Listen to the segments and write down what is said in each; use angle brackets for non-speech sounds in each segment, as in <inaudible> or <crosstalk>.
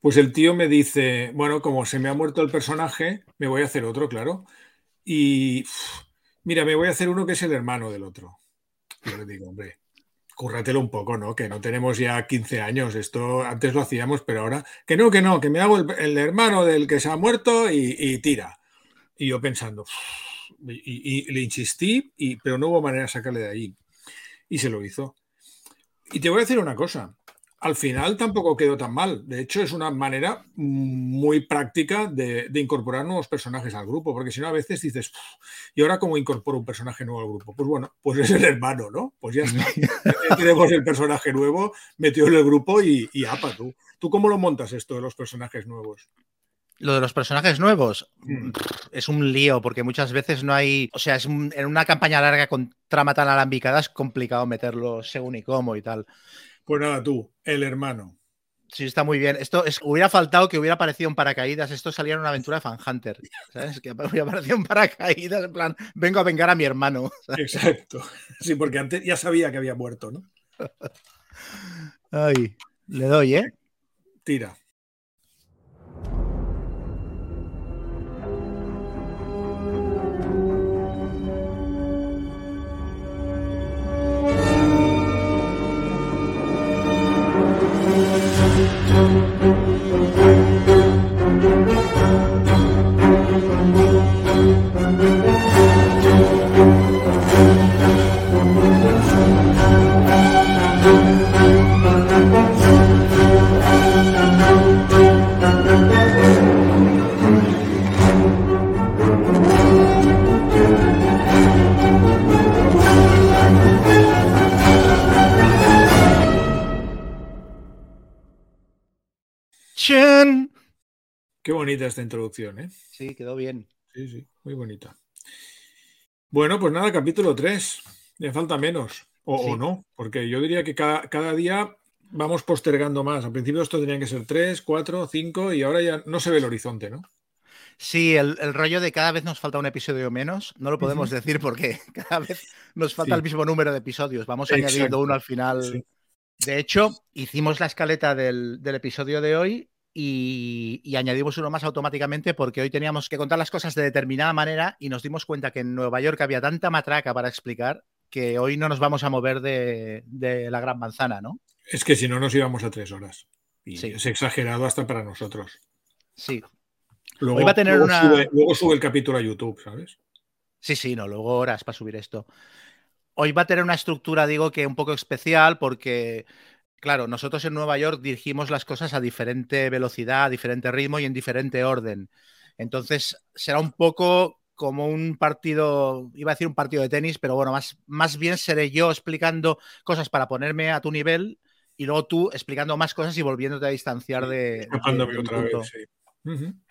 Pues el tío me dice, bueno, como se me ha muerto el personaje, me voy a hacer otro, claro. Y mira, me voy a hacer uno que es el hermano del otro. Yo le digo, hombre, cúrratelo un poco, ¿no? Que no tenemos ya 15 años, esto antes lo hacíamos, pero ahora, que no, que no, que me hago el, hermano del que se ha muerto y, tira. Y yo pensando, y, le insistí, y, pero no hubo manera de sacarle de ahí. Y se lo hizo. Y te voy a decir una cosa, al final tampoco quedó tan mal. De hecho, es una manera muy práctica de, incorporar nuevos personajes al grupo, porque si no, a veces dices, ¿y ahora cómo incorporo un personaje nuevo al grupo? Pues bueno, pues es el hermano, ¿no? Pues ya está. <laughs> Tenemos el personaje nuevo, metió en el grupo y, y apa tú. ¿Tú cómo lo montas esto de los personajes nuevos? Lo de los personajes nuevos mm. es un lío porque muchas veces no hay, o sea, es en una campaña larga con trama tan alambicada es complicado meterlo según y cómo y tal. Pues nada, tú, el hermano. Sí, está muy bien. Esto es, hubiera faltado que hubiera aparecido en paracaídas. Esto salía en una aventura de Fan Hunter. ¿Sabes? Que hubiera aparecido en paracaídas, en plan, vengo a vengar a mi hermano. Exacto. Sí, porque antes ya sabía que había muerto, ¿no? <laughs> Ay, le doy, ¿eh? Tira. Qué bonita esta introducción, ¿eh? Sí, quedó bien. Sí, sí, muy bonita. Bueno, pues nada, capítulo 3. Le falta menos. O, no, porque yo diría que cada, día vamos postergando más. Al principio esto tenía que ser 3, 4, 5 y ahora ya no se ve el horizonte, ¿no? Sí, el, rollo de cada vez nos falta un episodio menos, no lo podemos decir porque <laughs> cada vez nos falta el mismo número de episodios. Vamos añadiendo uno al final. De hecho, hicimos la escaleta del, episodio de hoy y, añadimos uno más automáticamente porque hoy teníamos que contar las cosas de determinada manera y nos dimos cuenta que en Nueva York había tanta matraca para explicar que hoy no nos vamos a mover de, la gran manzana, ¿no? Es que si no nos íbamos a tres horas. Y es exagerado hasta para nosotros. Sí. Luego, a tener sube, luego sube el capítulo a YouTube, ¿sabes? Sí, sí, no, luego horas para subir esto. Hoy va a tener una estructura, digo, que un poco especial porque Claro, nosotros en Nueva York dirigimos las cosas a diferente velocidad, a diferente ritmo y en diferente orden. Entonces será un poco como un partido, iba a decir un partido de tenis, pero bueno, más, más bien seré yo explicando cosas para ponerme a tu nivel y luego tú explicando más cosas y volviéndote a distanciar de... otra vez,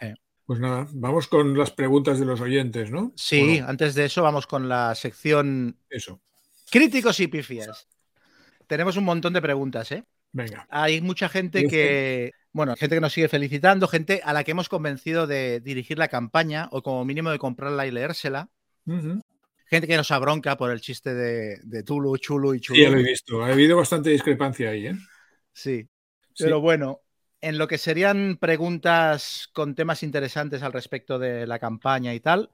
eh. Pues nada, vamos con las preguntas de los oyentes, ¿no? Sí, antes de eso vamos con la sección... Eso. Críticos y pifias tenemos un montón de preguntas, ¿eh? Venga. Hay mucha gente que, bueno, gente que nos sigue felicitando, gente a la que hemos convencido de dirigir la campaña o como mínimo de comprarla y leérsela. Gente que nos abronca por el chiste de, Tulu, Chulu y Chulu. Sí, ya lo he visto. Ha habido bastante discrepancia ahí, ¿eh? Sí. Pero bueno, en lo que serían preguntas con temas interesantes al respecto de la campaña y tal,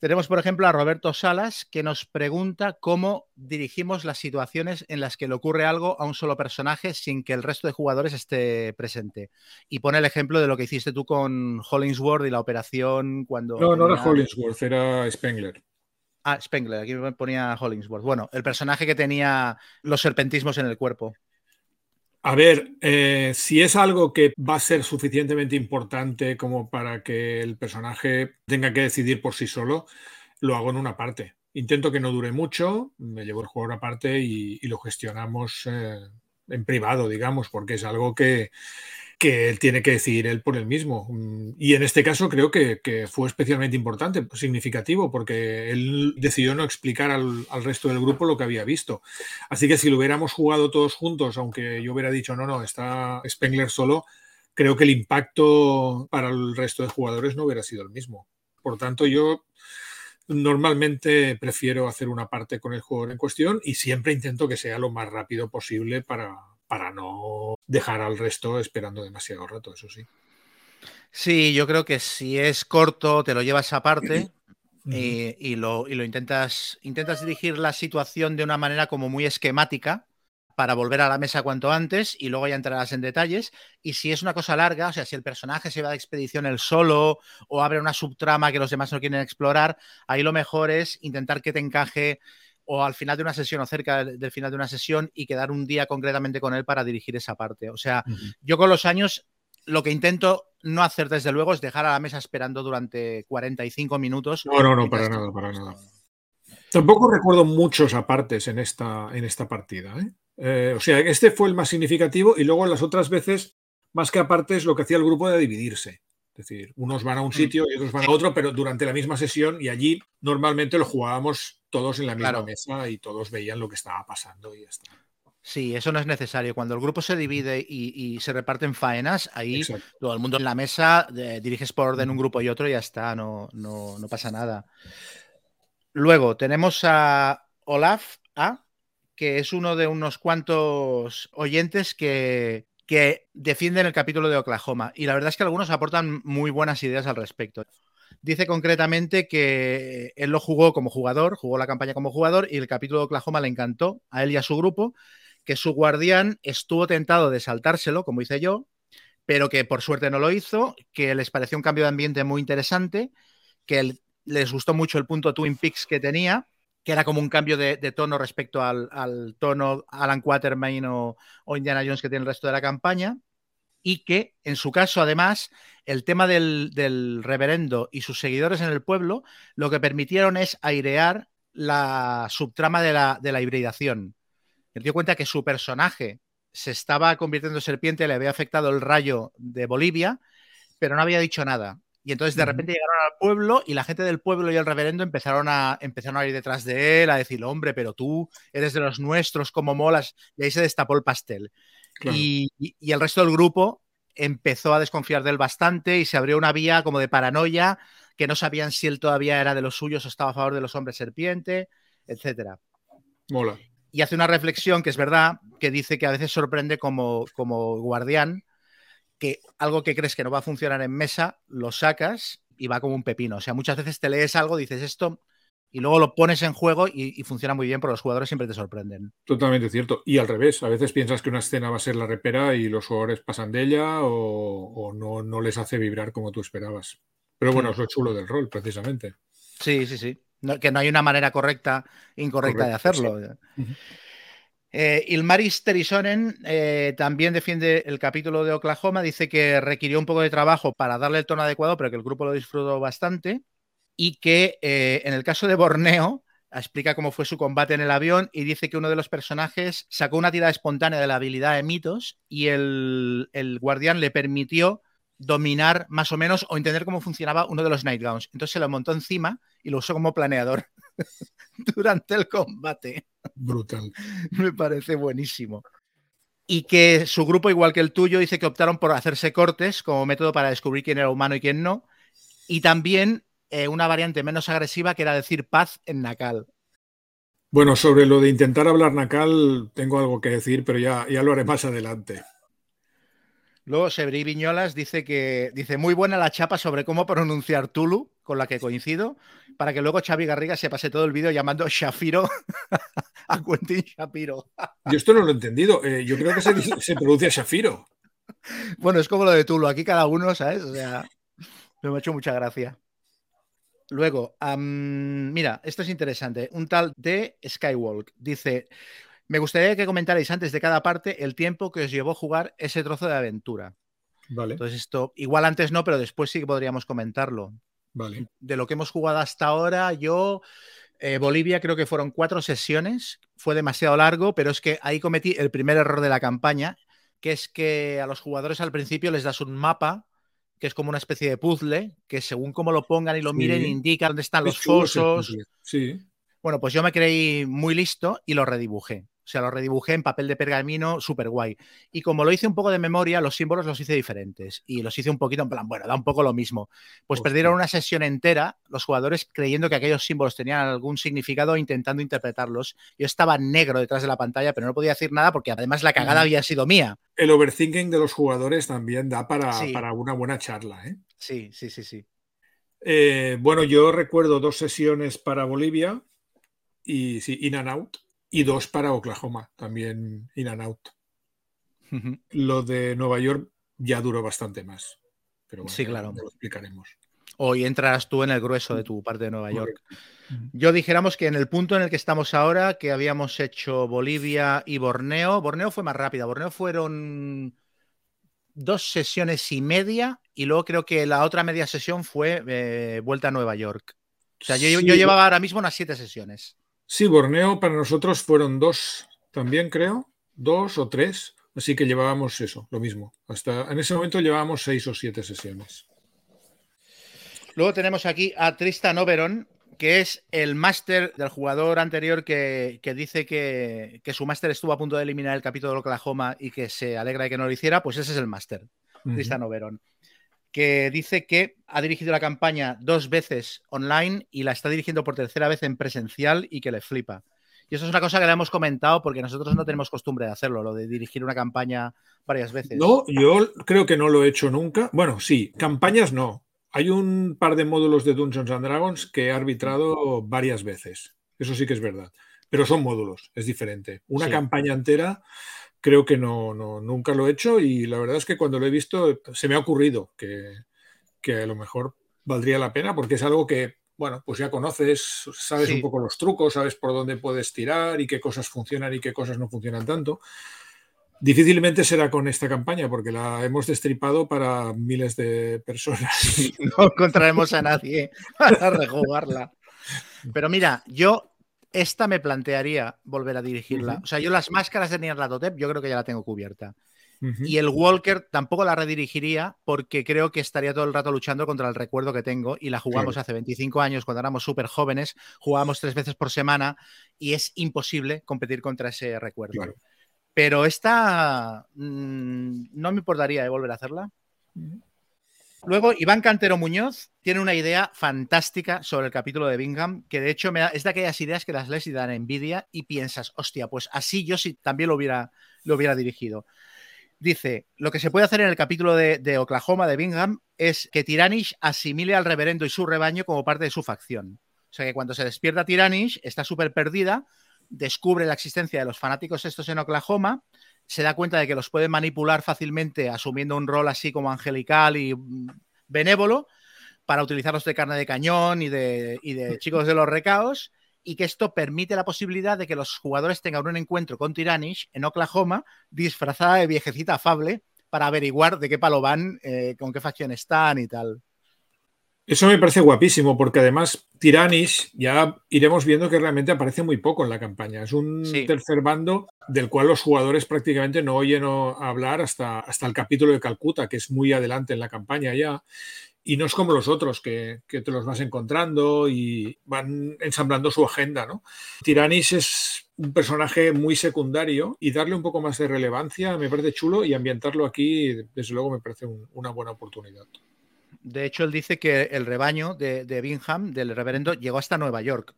tenemos, por ejemplo, a Roberto Salas que nos pregunta cómo dirigimos las situaciones en las que le ocurre algo a un solo personaje sin que el resto de jugadores esté presente. Y pone el ejemplo de lo que hiciste tú con Hollingsworth y la operación cuando... No, no era Hollingsworth, era Spengler. Ah, Spengler, aquí me ponía Hollingsworth. Bueno, el personaje que tenía los serpentismos en el cuerpo. A ver, eh, si es algo que va a ser suficientemente importante como para que el personaje tenga que decidir por sí solo, lo hago en una parte. Intento que no dure mucho, me llevo el juego aparte y, lo gestionamos eh, en privado, digamos, porque es algo que, que él tiene que decidir él por él mismo. Mm, y en este caso creo que, fue especialmente importante, significativo, porque él decidió no explicar al, resto del grupo lo que había visto. Así que si lo hubiéramos jugado todos juntos, aunque yo hubiera dicho, no, no, está Spengler solo, creo que el impacto para el resto de jugadores no hubiera sido el mismo. Por tanto, yo normalmente prefiero hacer una parte con el jugador en cuestión y siempre intento que sea lo más rápido posible para, para no dejar al resto esperando demasiado rato, eso sí. Sí, yo creo que si es corto, te lo llevas aparte <clears throat> y, y, lo, y, lo, intentas, intentas dirigir la situación de una manera como muy esquemática para volver a la mesa cuanto antes y luego ya entrarás en detalles. Y si es una cosa larga, o sea, si el personaje se va de expedición él solo o abre una subtrama que los demás no quieren explorar, ahí lo mejor es intentar que te encaje o al final de una sesión o cerca del final de una sesión y quedar un día concretamente con él para dirigir esa parte. O sea, uh -huh. yo con los años lo que intento no hacer desde luego es dejar a la mesa esperando durante 45 minutos. No, no, no, para nada, para nada. Tampoco recuerdo muchos apartes en esta, en esta partida. ¿eh? Eh, o sea, este fue el más significativo y luego las otras veces, más que apartes, lo que hacía el grupo era dividirse. Es decir, unos van a un sitio y otros van a otro, pero durante la misma sesión y allí normalmente lo jugábamos todos en la misma claro. mesa y todos veían lo que estaba pasando y ya está. Sí, eso no es necesario. Cuando el grupo se divide y, y se reparten faenas, ahí Exacto. todo el mundo en la mesa eh, diriges por orden un grupo y otro y ya está, no, no, no pasa nada. Luego tenemos a Olaf A, que es uno de unos cuantos oyentes que, que defienden el capítulo de Oklahoma. Y la verdad es que algunos aportan muy buenas ideas al respecto. Dice concretamente que él lo jugó como jugador, jugó la campaña como jugador y el capítulo de Oklahoma le encantó a él y a su grupo, que su guardián estuvo tentado de saltárselo, como hice yo, pero que por suerte no lo hizo, que les pareció un cambio de ambiente muy interesante, que les gustó mucho el punto Twin Peaks que tenía, que era como un cambio de, tono respecto al, al, tono Alan Quatermain o, o, Indiana Jones que tiene el resto de la campaña, y que en su caso, además, el tema del, del reverendo y sus seguidores en el pueblo lo que permitieron es airear la subtrama de la, de la hibridación. Él dio cuenta que su personaje se estaba convirtiendo en serpiente, le había afectado el rayo de Bolivia, pero no había dicho nada. Y entonces de repente llegaron al pueblo y la gente del pueblo y el reverendo empezaron a, empezaron a ir detrás de él, a decir, hombre, pero tú eres de los nuestros, como molas. Y ahí se destapó el pastel. Claro. Y, y, y, el resto del grupo empezó a desconfiar de él bastante y se abrió una vía como de paranoia, que no sabían si él todavía era de los suyos o estaba a favor de los hombres serpiente, etc. Mola. Y hace una reflexión que es verdad, que dice que a veces sorprende como, como guardián que algo que crees que no va a funcionar en mesa, lo sacas y va como un pepino. O sea, muchas veces te lees algo, dices esto y luego lo pones en juego y, y, funciona muy bien, pero los jugadores siempre te sorprenden. Totalmente cierto. Y al revés, a veces piensas que una escena va a ser la repera y los jugadores pasan de ella o, o no, no, les hace vibrar como tú esperabas. Pero bueno, sí. es lo chulo del rol, precisamente. Sí, sí, sí. No, que no hay una manera correcta, incorrecta Correcto, de hacerlo. Sí. Uh -huh. Eh, Ilmaris Terisonen eh, también defiende el capítulo de Oklahoma, dice que requirió un poco de trabajo para darle el tono adecuado, pero que el grupo lo disfrutó bastante y que eh, en el caso de Borneo explica cómo fue su combate en el avión y dice que uno de los personajes sacó una tirada espontánea de la habilidad de mitos y el, el guardián le permitió dominar más o menos o entender cómo funcionaba uno de los Nightgowns. Entonces se lo montó encima y lo usó como planeador <laughs> durante el combate. Brutal. <laughs> Me parece buenísimo. Y que su grupo, igual que el tuyo, dice que optaron por hacerse cortes como método para descubrir quién era humano y quién no. Y también eh, una variante menos agresiva que era decir paz en Nakal. Bueno, sobre lo de intentar hablar Nakal, tengo algo que decir, pero ya, ya lo haré más adelante. Luego Sebri Viñolas dice que dice muy buena la chapa sobre cómo pronunciar Tulu, con la que coincido, para que luego Xavi Garriga se pase todo el vídeo llamando Shafiro <laughs> a Quentin Shapiro. Yo esto no lo he entendido. Eh, yo creo que se, se, pronuncia Shafiro. Bueno, es como lo de Tulu. Aquí cada uno, ¿sabes? O sea, me ha hecho mucha gracia. Luego, um, mira, esto es interesante. Un tal de Skywalk dice: me gustaría que comentarais antes de cada parte el tiempo que os llevó jugar ese trozo de aventura. Vale. Entonces, esto, igual antes no, pero después sí que podríamos comentarlo. Vale. De lo que hemos jugado hasta ahora, yo, eh, Bolivia, creo que fueron cuatro sesiones. Fue demasiado largo, pero es que ahí cometí el primer error de la campaña, que es que a los jugadores al principio les das un mapa que es como una especie de puzzle, que según cómo lo pongan y lo miren, indica dónde están los fosos. Sí. Bueno, pues yo me creí muy listo y lo redibujé. O sea, lo redibujé en papel de pergamino, súper guay. Y como lo hice un poco de memoria, los símbolos los hice diferentes. Y los hice un poquito en plan, bueno, da un poco lo mismo. Pues perdieron una sesión entera los jugadores creyendo que aquellos símbolos tenían algún significado intentando interpretarlos. Yo estaba negro detrás de la pantalla, pero no podía decir nada porque además la cagada había sido mía. El overthinking de los jugadores también da para, para una buena charla, ¿eh? Sí, sí, sí, sí. Eh, bueno, yo recuerdo dos sesiones para Bolivia y sí, in and out, y dos para Oklahoma, también in and out. Lo de Nueva York ya duró bastante más. Pero bueno, sí, claro. lo explicaremos. Hoy entras tú en el grueso de tu parte de Nueva York. Yo dijéramos que en el punto en el que estamos ahora, que habíamos hecho Bolivia y Borneo, Borneo fue más rápida. Borneo fueron dos sesiones y media y luego creo que la otra media sesión fue eh, vuelta a Nueva York. O sea, yo, llevaba ahora mismo unas siete sesiones. Sí, Borneo para nosotros fueron dos también, creo, dos o tres. Así que llevábamos eso, lo mismo. Hasta en ese momento llevábamos seis o siete sesiones. Luego tenemos aquí a Tristan Oberon, que es el máster del jugador anterior que, dice que, su máster estuvo a punto de eliminar el capítulo de Oklahoma y que se alegra de que no lo hiciera, pues ese es el máster, Tristan Oberon, que dice que ha dirigido la campaña dos veces online y la está dirigiendo por tercera vez en presencial y que le flipa. Y eso es una cosa que le hemos comentado porque nosotros no tenemos costumbre de hacerlo, lo de dirigir una campaña varias veces. No, yo creo que no lo he hecho nunca. Bueno, sí, campañas no. Hay un par de módulos de Dungeons and Dragons que he arbitrado varias veces. Eso sí que es verdad. Pero son módulos, es diferente. Una campaña entera creo que no, no, nunca lo he hecho y la verdad es que cuando lo he visto se me ha ocurrido que, que a lo mejor valdría la pena porque es algo que, bueno, pues ya conoces, sabes un poco los trucos, sabes por dónde puedes tirar y qué cosas funcionan y qué cosas no funcionan tanto. Difícilmente será con esta campaña porque la hemos destripado para miles de personas. no encontraremos a nadie para rejugarla. <laughs> Pero mira, yo esta me plantearía volver a dirigirla. O sea, yo las máscaras de Nyarlathotep yo creo que ya la tengo cubierta. Y el Walker tampoco la redirigiría porque creo que estaría todo el rato luchando contra el recuerdo que tengo y la jugamos hace 25 años cuando éramos súper jóvenes, jugábamos tres veces por semana y es imposible competir contra ese recuerdo. Pero esta mm, no me importaría de volver a hacerla. Luego, Iván Cantero Muñoz tiene una idea fantástica sobre el capítulo de Bingham, que de hecho me es de aquellas ideas que las lees y dan envidia y piensas, hostia, pues así yo sí también lo hubiera, lo hubiera dirigido. Dice, lo que se puede hacer en el capítulo de, de Oklahoma de Bingham es que Tiranish asimile al reverendo y su rebaño como parte de su facción. O sea que cuando se despierta Tiranish está súper perdida, descubre la existencia de los fanáticos estos en Oklahoma, se da cuenta de que los puede manipular fácilmente asumiendo un rol así como angelical y mm, benévolo para utilizarlos de carne de cañón y de, y de chicos de los recaos y que esto permite la posibilidad de que los jugadores tengan un encuentro con Tiranish en Oklahoma disfrazada de viejecita afable para averiguar de qué palo van, eh, con qué facción están y tal. Eso me parece guapísimo, porque además Tiranis ya iremos viendo que realmente aparece muy poco en la campaña. Es un tercer bando del cual los jugadores prácticamente no oyen hablar hasta, hasta el capítulo de Calcuta, que es muy adelante en la campaña ya. Y no es como los otros, que, te los vas encontrando y van ensamblando su agenda. ¿no? Tiranis es un personaje muy secundario y darle un poco más de relevancia me parece chulo y ambientarlo aquí, desde luego, me parece una buena oportunidad. De hecho, él dice que el rebaño de, Bingham, del reverendo, llegó hasta Nueva York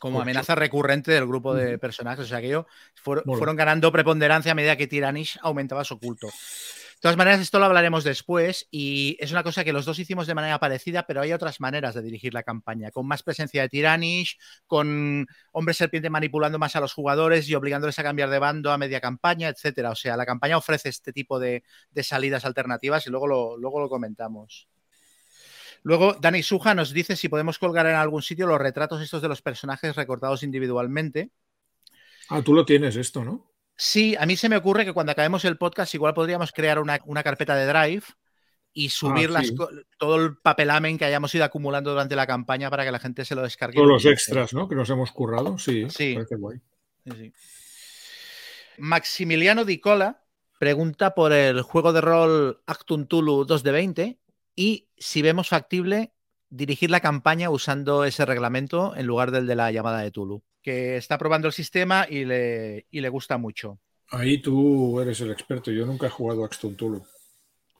como amenaza recurrente del grupo de personajes. O sea que ellos fueron, ganando preponderancia a medida que Tiranish aumentaba su culto. De todas maneras, esto lo hablaremos después y es una cosa que los dos hicimos de manera parecida, pero hay otras maneras de dirigir la campaña, con más presencia de Tiranish, con Hombre Serpiente manipulando más a los jugadores y obligándoles a cambiar de bando a media campaña, etcétera. O sea, la campaña ofrece este tipo de, salidas alternativas y luego luego lo comentamos. Luego, Dani Suja nos dice si podemos colgar en algún sitio los retratos estos de los personajes recortados individualmente. Ah, tú lo tienes esto, ¿no? Sí, a mí se me ocurre que cuando acabemos el podcast igual podríamos crear una, carpeta de Drive y subir ah, todo el papelamen que hayamos ido acumulando durante la campaña para que la gente se lo descargue. Todos los extras, ¿no? Que nos hemos currado, sí. Sí. Parece guay. Maximiliano Dicola pregunta por el juego de rol Actum Tulu 2 de 20 y si vemos factible dirigir la campaña usando ese reglamento en lugar del de la llamada de Tulu. que está probando el sistema y le, y le gusta mucho. Ahí tú eres el experto. Yo nunca he jugado a Tulu.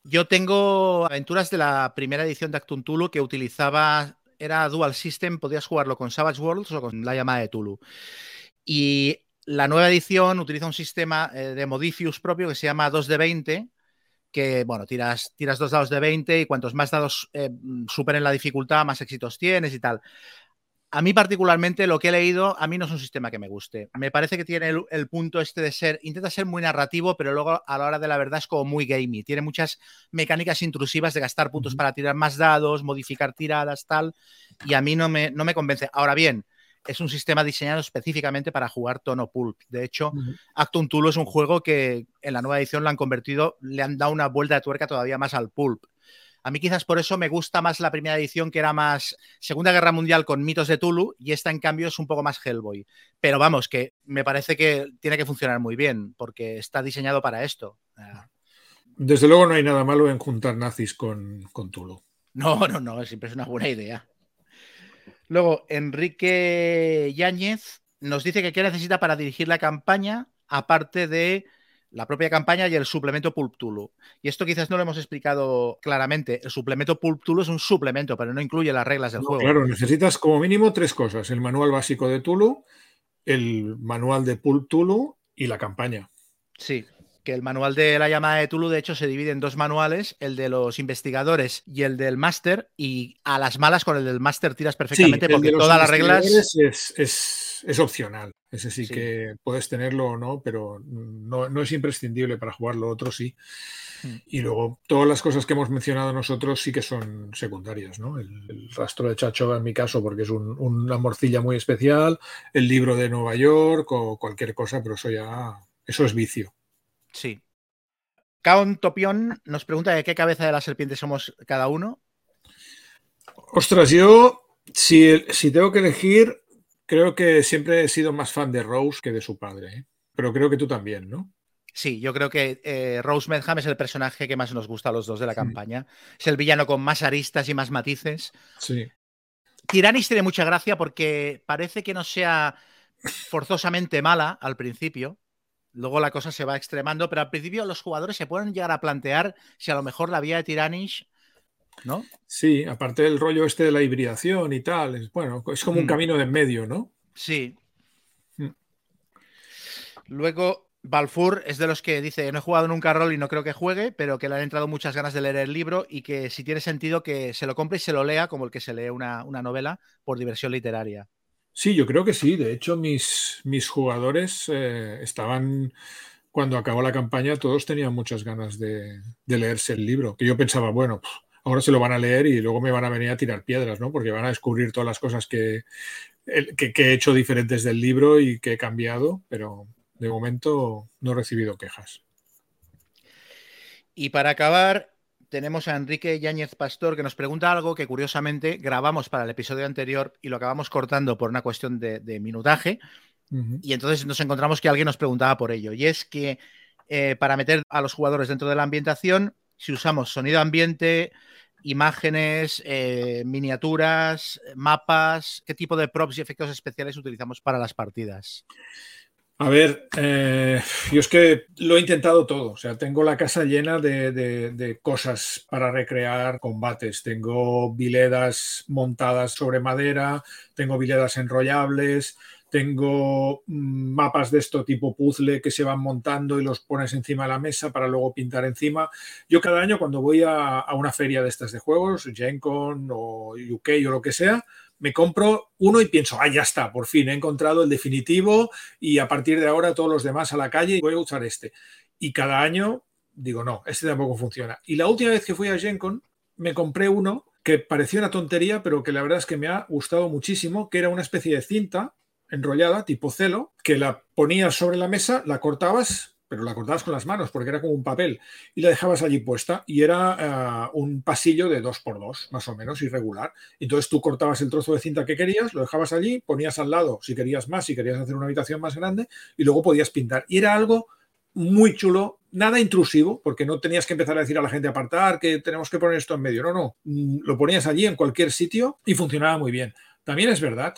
Yo tengo aventuras de la primera edición de Acton Tulu que utilizaba, era Dual System, podías jugarlo con Savage Worlds o con la llamada de Tulu. Y la nueva edición utiliza un sistema eh, de Modifius propio que se llama 2 de 20, que, bueno, tiras, tiras dos dados de 20 y cuantos más dados eh, superen la dificultad, más éxitos tienes y tal. A mí particularmente lo que he leído, a mí no es un sistema que me guste. Me parece que tiene el, punto este de ser, intenta ser muy narrativo, pero luego a la hora de la verdad es como muy gamey. Tiene muchas mecánicas intrusivas de gastar puntos para tirar más dados, modificar tiradas, tal, y a mí no me, no me convence. Ahora bien, es un sistema diseñado específicamente para jugar tono pulp. De hecho, Actum Tulo es un juego que en la nueva edición lo han convertido, le han dado una vuelta de tuerca todavía más al pulp. A mí quizás por eso me gusta más la primera edición que era más Segunda Guerra Mundial con mitos de Tulu y esta en cambio es un poco más Hellboy. Pero vamos, que me parece que tiene que funcionar muy bien porque está diseñado para esto. Desde luego no hay nada malo en juntar nazis con, con Tulu. No, no, no, siempre es una buena idea. Luego, Enrique Yáñez nos dice que qué necesita para dirigir la campaña, aparte de la propia campaña y el suplemento Pulp Tulu. Y esto quizás no lo hemos explicado claramente. El suplemento Pulp Tulu es un suplemento, pero no incluye las reglas del juego. Claro, necesitas como mínimo tres cosas: el manual básico de Tulu, el manual de Pulp Tulu y la campaña. Sí, que el manual de la llamada de Tulu, de hecho, se divide en dos manuales, el de los investigadores y el del máster, y a las malas con el del máster tiras perfectamente porque todas las reglas... Es, opcional, ese sí, que puedes tenerlo o no, pero no, es imprescindible para jugarlo, otro sí. Hmm. Y luego todas las cosas que hemos mencionado nosotros sí que son secundarias, ¿no? El, rastro de Chacho en mi caso porque es una morcilla muy especial, el libro de Nueva York o cualquier cosa, pero eso ya, eso es vicio. Sí. Kaon Topión nos pregunta de qué cabeza de la serpiente somos cada uno. Ostras, yo, si, si tengo que elegir, creo que siempre he sido más fan de Rose que de su padre. ¿eh? Pero creo que tú también, ¿no? Sí, yo creo que eh, Rose Medham es el personaje que más nos gusta a los dos de la campaña. Es el villano con más aristas y más matices. Sí. Tiranis tiene mucha gracia porque parece que no sea forzosamente mala al principio, Luego la cosa se va extremando, pero al principio los jugadores se pueden llegar a plantear si a lo mejor la vía de Tiranish, ¿no? Sí, aparte del rollo este de la hibridación y tal, es, bueno, es como un mm. camino de en medio, ¿no? Sí. Mm. Luego, Balfour es de los que dice, no he jugado nunca rol y no creo que juegue, pero que le han entrado muchas ganas de leer el libro y que si tiene sentido que se lo compre y se lo lea como el que se lee una, una novela por diversión literaria. Sí, yo creo que sí. De hecho, mis, mis jugadores eh, estaban, cuando acabó la campaña, todos tenían muchas ganas de, leerse el libro. Que yo pensaba, bueno, ahora se lo van a leer y luego me van a venir a tirar piedras, ¿no? Porque van a descubrir todas las cosas que, que, que he hecho diferentes del libro y que he cambiado, pero de momento no he recibido quejas. Y para acabar, tenemos a Enrique Yáñez Pastor que nos pregunta algo que curiosamente grabamos para el episodio anterior y lo acabamos cortando por una cuestión de, minutaje. Y entonces nos encontramos que alguien nos preguntaba por ello. Y es que eh, para meter a los jugadores dentro de la ambientación, si usamos sonido ambiente, imágenes, eh, miniaturas, mapas, qué tipo de props y efectos especiales utilizamos para las partidas. A ver, eh, yo es que lo he intentado todo. O sea, tengo la casa llena de, cosas para recrear combates. Tengo viledas montadas sobre madera, tengo viledas enrollables, tengo mm, mapas de esto tipo puzzle que se van montando y los pones encima de la mesa para luego pintar encima. Yo cada año cuando voy a, a una feria de estas de juegos, Gen Con o UK o lo que sea, me compro uno y pienso, ah, ya está, por fin he encontrado el definitivo y a partir de ahora todos los demás a la calle y voy a usar este. Y cada año digo, no, este tampoco funciona. Y la última vez que fui a GenCon me compré uno que parecía una tontería, pero que la verdad es que me ha gustado muchísimo, que era una especie de cinta enrollada, tipo celo, que la ponías sobre la mesa, la cortabas pero la cortabas con las manos porque era como un papel y la dejabas allí puesta y era eh, un pasillo de dos por dos, más o menos, irregular. Entonces tú cortabas el trozo de cinta que querías, lo dejabas allí, ponías al lado si querías más, si querías hacer una habitación más grande y luego podías pintar. Y era algo muy chulo, nada intrusivo, porque no tenías que empezar a decir a la gente apartar que tenemos que poner esto en medio. No, no, mm, lo ponías allí en cualquier sitio y funcionaba muy bien. También es verdad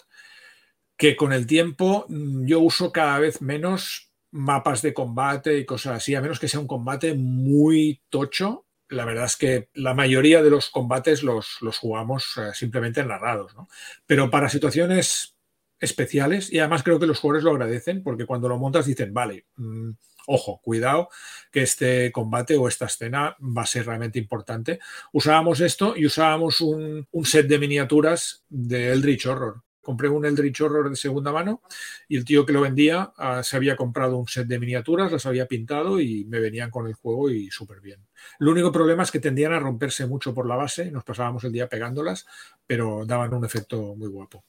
que con el tiempo mm, yo uso cada vez menos mapas de combate y cosas así, a menos que sea un combate muy tocho. La verdad es que la mayoría de los combates los, los jugamos eh, simplemente narrados, ¿no? Pero para situaciones especiales, y además creo que los jugadores lo agradecen, porque cuando lo montas dicen, vale, mm, ojo, cuidado, que este combate o esta escena va a ser realmente importante. Usábamos esto y usábamos un, un set de miniaturas de Eldritch Horror compré un Eldritch Horror de segunda mano y el tío que lo vendía uh, se había comprado un set de miniaturas, las había pintado y me venían con el juego y súper bien. El único problema es que tendían a romperse mucho por la base, nos pasábamos el día pegándolas, pero daban un efecto muy guapo.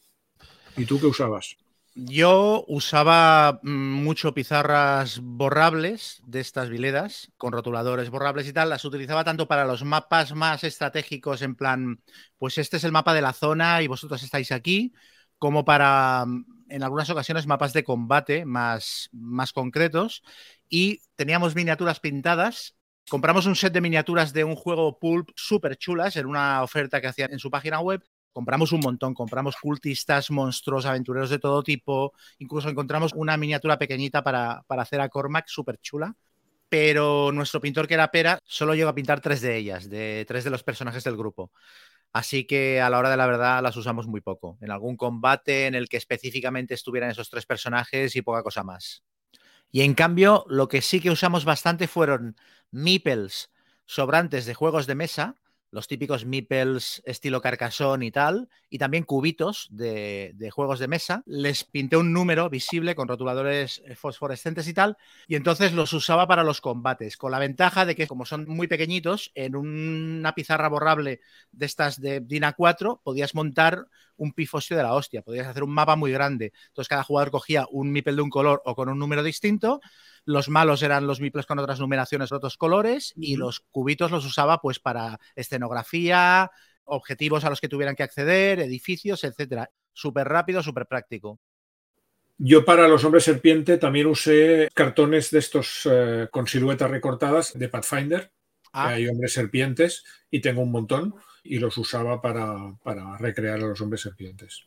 ¿Y tú qué usabas? Yo usaba mm, mucho pizarras borrables de estas viledas, con rotuladores borrables y tal. Las utilizaba tanto para los mapas más estratégicos, en plan, pues este es el mapa de la zona y vosotros estáis aquí, como para, mm, en algunas ocasiones, mapas de combate más, más concretos. Y teníamos miniaturas pintadas. Compramos un set de miniaturas de un juego pulp súper chulas en una oferta que hacían en su página web. Compramos un montón, compramos cultistas, monstruos, aventureros de todo tipo. Incluso encontramos una miniatura pequeñita para, para hacer a Cormac súper chula pero nuestro pintor que era Pera solo llegó a pintar tres de ellas, de tres de los personajes del grupo. Así que a la hora de la verdad las usamos muy poco. En algún combate en el que específicamente estuvieran esos tres personajes y poca cosa más. Y en cambio, lo que sí que usamos bastante fueron meeples sobrantes de juegos de mesa, los típicos meeples estilo carcasón y tal, y también cubitos de, de, juegos de mesa. Les pinté un número visible con rotuladores eh, fosforescentes y tal, y entonces los usaba para los combates, con la ventaja de que como son muy pequeñitos, en una pizarra borrable de estas de DIN A4 podías montar un pifosio de la hostia, podías hacer un mapa muy grande. Entonces cada jugador cogía un meeple de un color o con un número distinto los malos eran los miples con otras numeraciones, otros colores, y los cubitos los usaba pues para escenografía, objetivos a los que tuvieran que acceder, edificios, etcétera. Súper rápido, súper práctico. Yo para los hombres serpiente también usé cartones de estos eh, con siluetas recortadas de Pathfinder. Ah. Hay hombres serpientes y tengo un montón y los usaba para, para recrear a los hombres serpientes.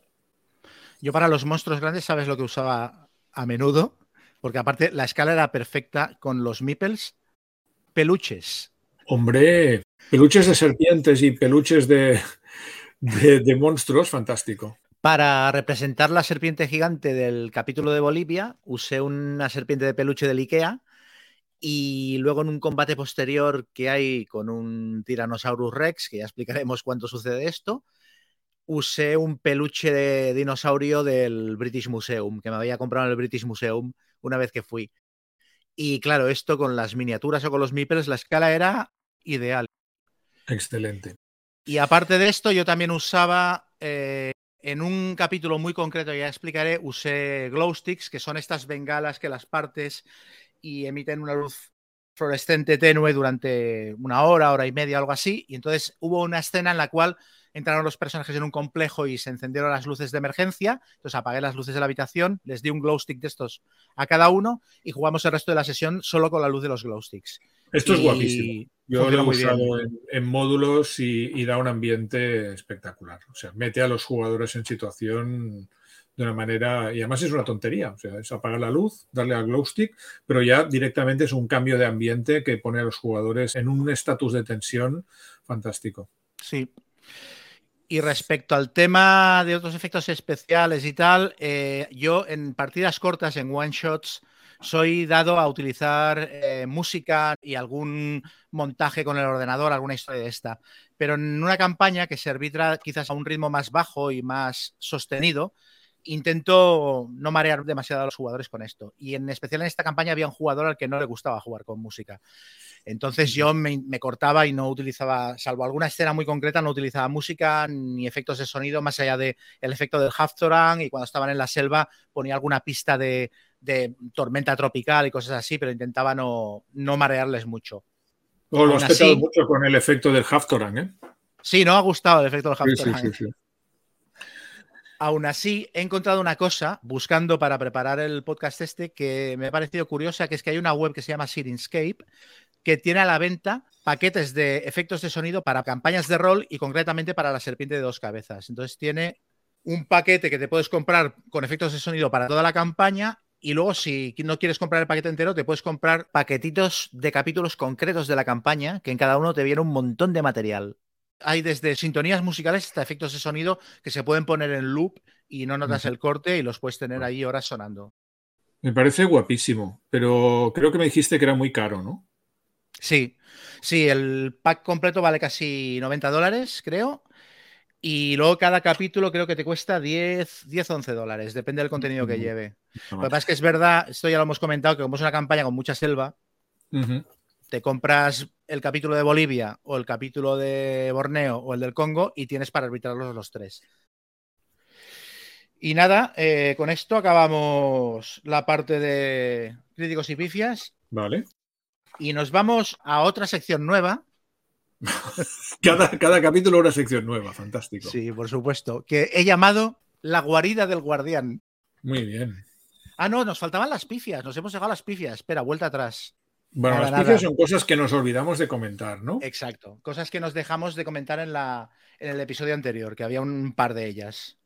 Yo para los monstruos grandes, ¿sabes lo que usaba a menudo? Porque aparte la escala era perfecta con los meeples, peluches. Hombre, peluches de serpientes y peluches de, de, de monstruos, fantástico. Para representar la serpiente gigante del capítulo de Bolivia, usé una serpiente de peluche del IKEA y luego en un combate posterior que hay con un Tyrannosaurus Rex, que ya explicaremos cuánto sucede esto, usé un peluche de dinosaurio del British Museum, que me había comprado en el British Museum una vez que fui. Y claro, esto con las miniaturas o con los meeples, la escala era ideal. Excelente. Y aparte de esto, yo también usaba, eh, en un capítulo muy concreto, ya explicaré, usé glow sticks, que son estas bengalas que las partes y emiten una luz fluorescente tenue durante una hora, hora y media, algo así. Y entonces hubo una escena en la cual entraron los personajes en un complejo y se encendieron las luces de emergencia. Entonces apagué las luces de la habitación, les di un glow stick de estos a cada uno y jugamos el resto de la sesión solo con la luz de los glow sticks. Esto y es guapísimo. Yo lo he usado en, en, módulos y, y, da un ambiente espectacular. O sea, mete a los jugadores en situación de una manera, y además es una tontería, o sea, es apagar la luz, darle al glow stick, pero ya directamente es un cambio de ambiente que pone a los jugadores en un estatus de tensión fantástico. Sí, y respecto al tema de otros efectos especiales y tal, eh, yo en partidas cortas, en one shots, soy dado a utilizar eh, música y algún montaje con el ordenador, alguna historia de esta. Pero en una campaña que se arbitra quizás a un ritmo más bajo y más sostenido, intento no marear demasiado a los jugadores con esto. Y en especial en esta campaña había un jugador al que no le gustaba jugar con música. Entonces yo me, me, cortaba y no utilizaba, salvo alguna escena muy concreta, no utilizaba música ni efectos de sonido más allá del el efecto del Haftorang y cuando estaban en la selva ponía alguna pista de, de tormenta tropical y cosas así, pero intentaba no, no marearles mucho. Oh, lo has mucho con el efecto del Haftorang, ¿eh? Sí, no ha gustado el efecto del Haftorang. Sí, sí, sí, Aún así, he encontrado una cosa buscando para preparar el podcast este que me ha parecido curiosa, que es que hay una web que se llama Sirinscape, que tiene a la venta paquetes de efectos de sonido para campañas de rol y concretamente para la serpiente de dos cabezas. Entonces tiene un paquete que te puedes comprar con efectos de sonido para toda la campaña y luego, si no quieres comprar el paquete entero, te puedes comprar paquetitos de capítulos concretos de la campaña, que en cada uno te viene un montón de material. Hay desde sintonías musicales hasta efectos de sonido que se pueden poner en loop y no notas el corte y los puedes tener ahí horas sonando. Me parece guapísimo, pero creo que me dijiste que era muy caro, ¿no? Sí, sí, el pack completo vale casi 90 dólares, creo. Y luego cada capítulo creo que te cuesta 10, 10 11 dólares, depende del contenido que lleve. Lo que pasa es que es verdad, esto ya lo hemos comentado, que como es una campaña con mucha selva, te compras el capítulo de Bolivia o el capítulo de Borneo o el del Congo y tienes para arbitrarlos los tres. Y nada, eh, con esto acabamos la parte de críticos y pifias. Vale. Y nos vamos a otra sección nueva <laughs> cada, capítulo una sección nueva, fantástico. Sí, por supuesto. Que he llamado La guarida del guardián. Muy bien. Ah, no, nos faltaban las pifias, nos hemos dejado las pifias. Espera, vuelta atrás. Bueno, las son cosas que nos olvidamos de comentar, ¿no? Exacto, cosas que nos dejamos de comentar en, la, en el episodio anterior, que había un par de ellas.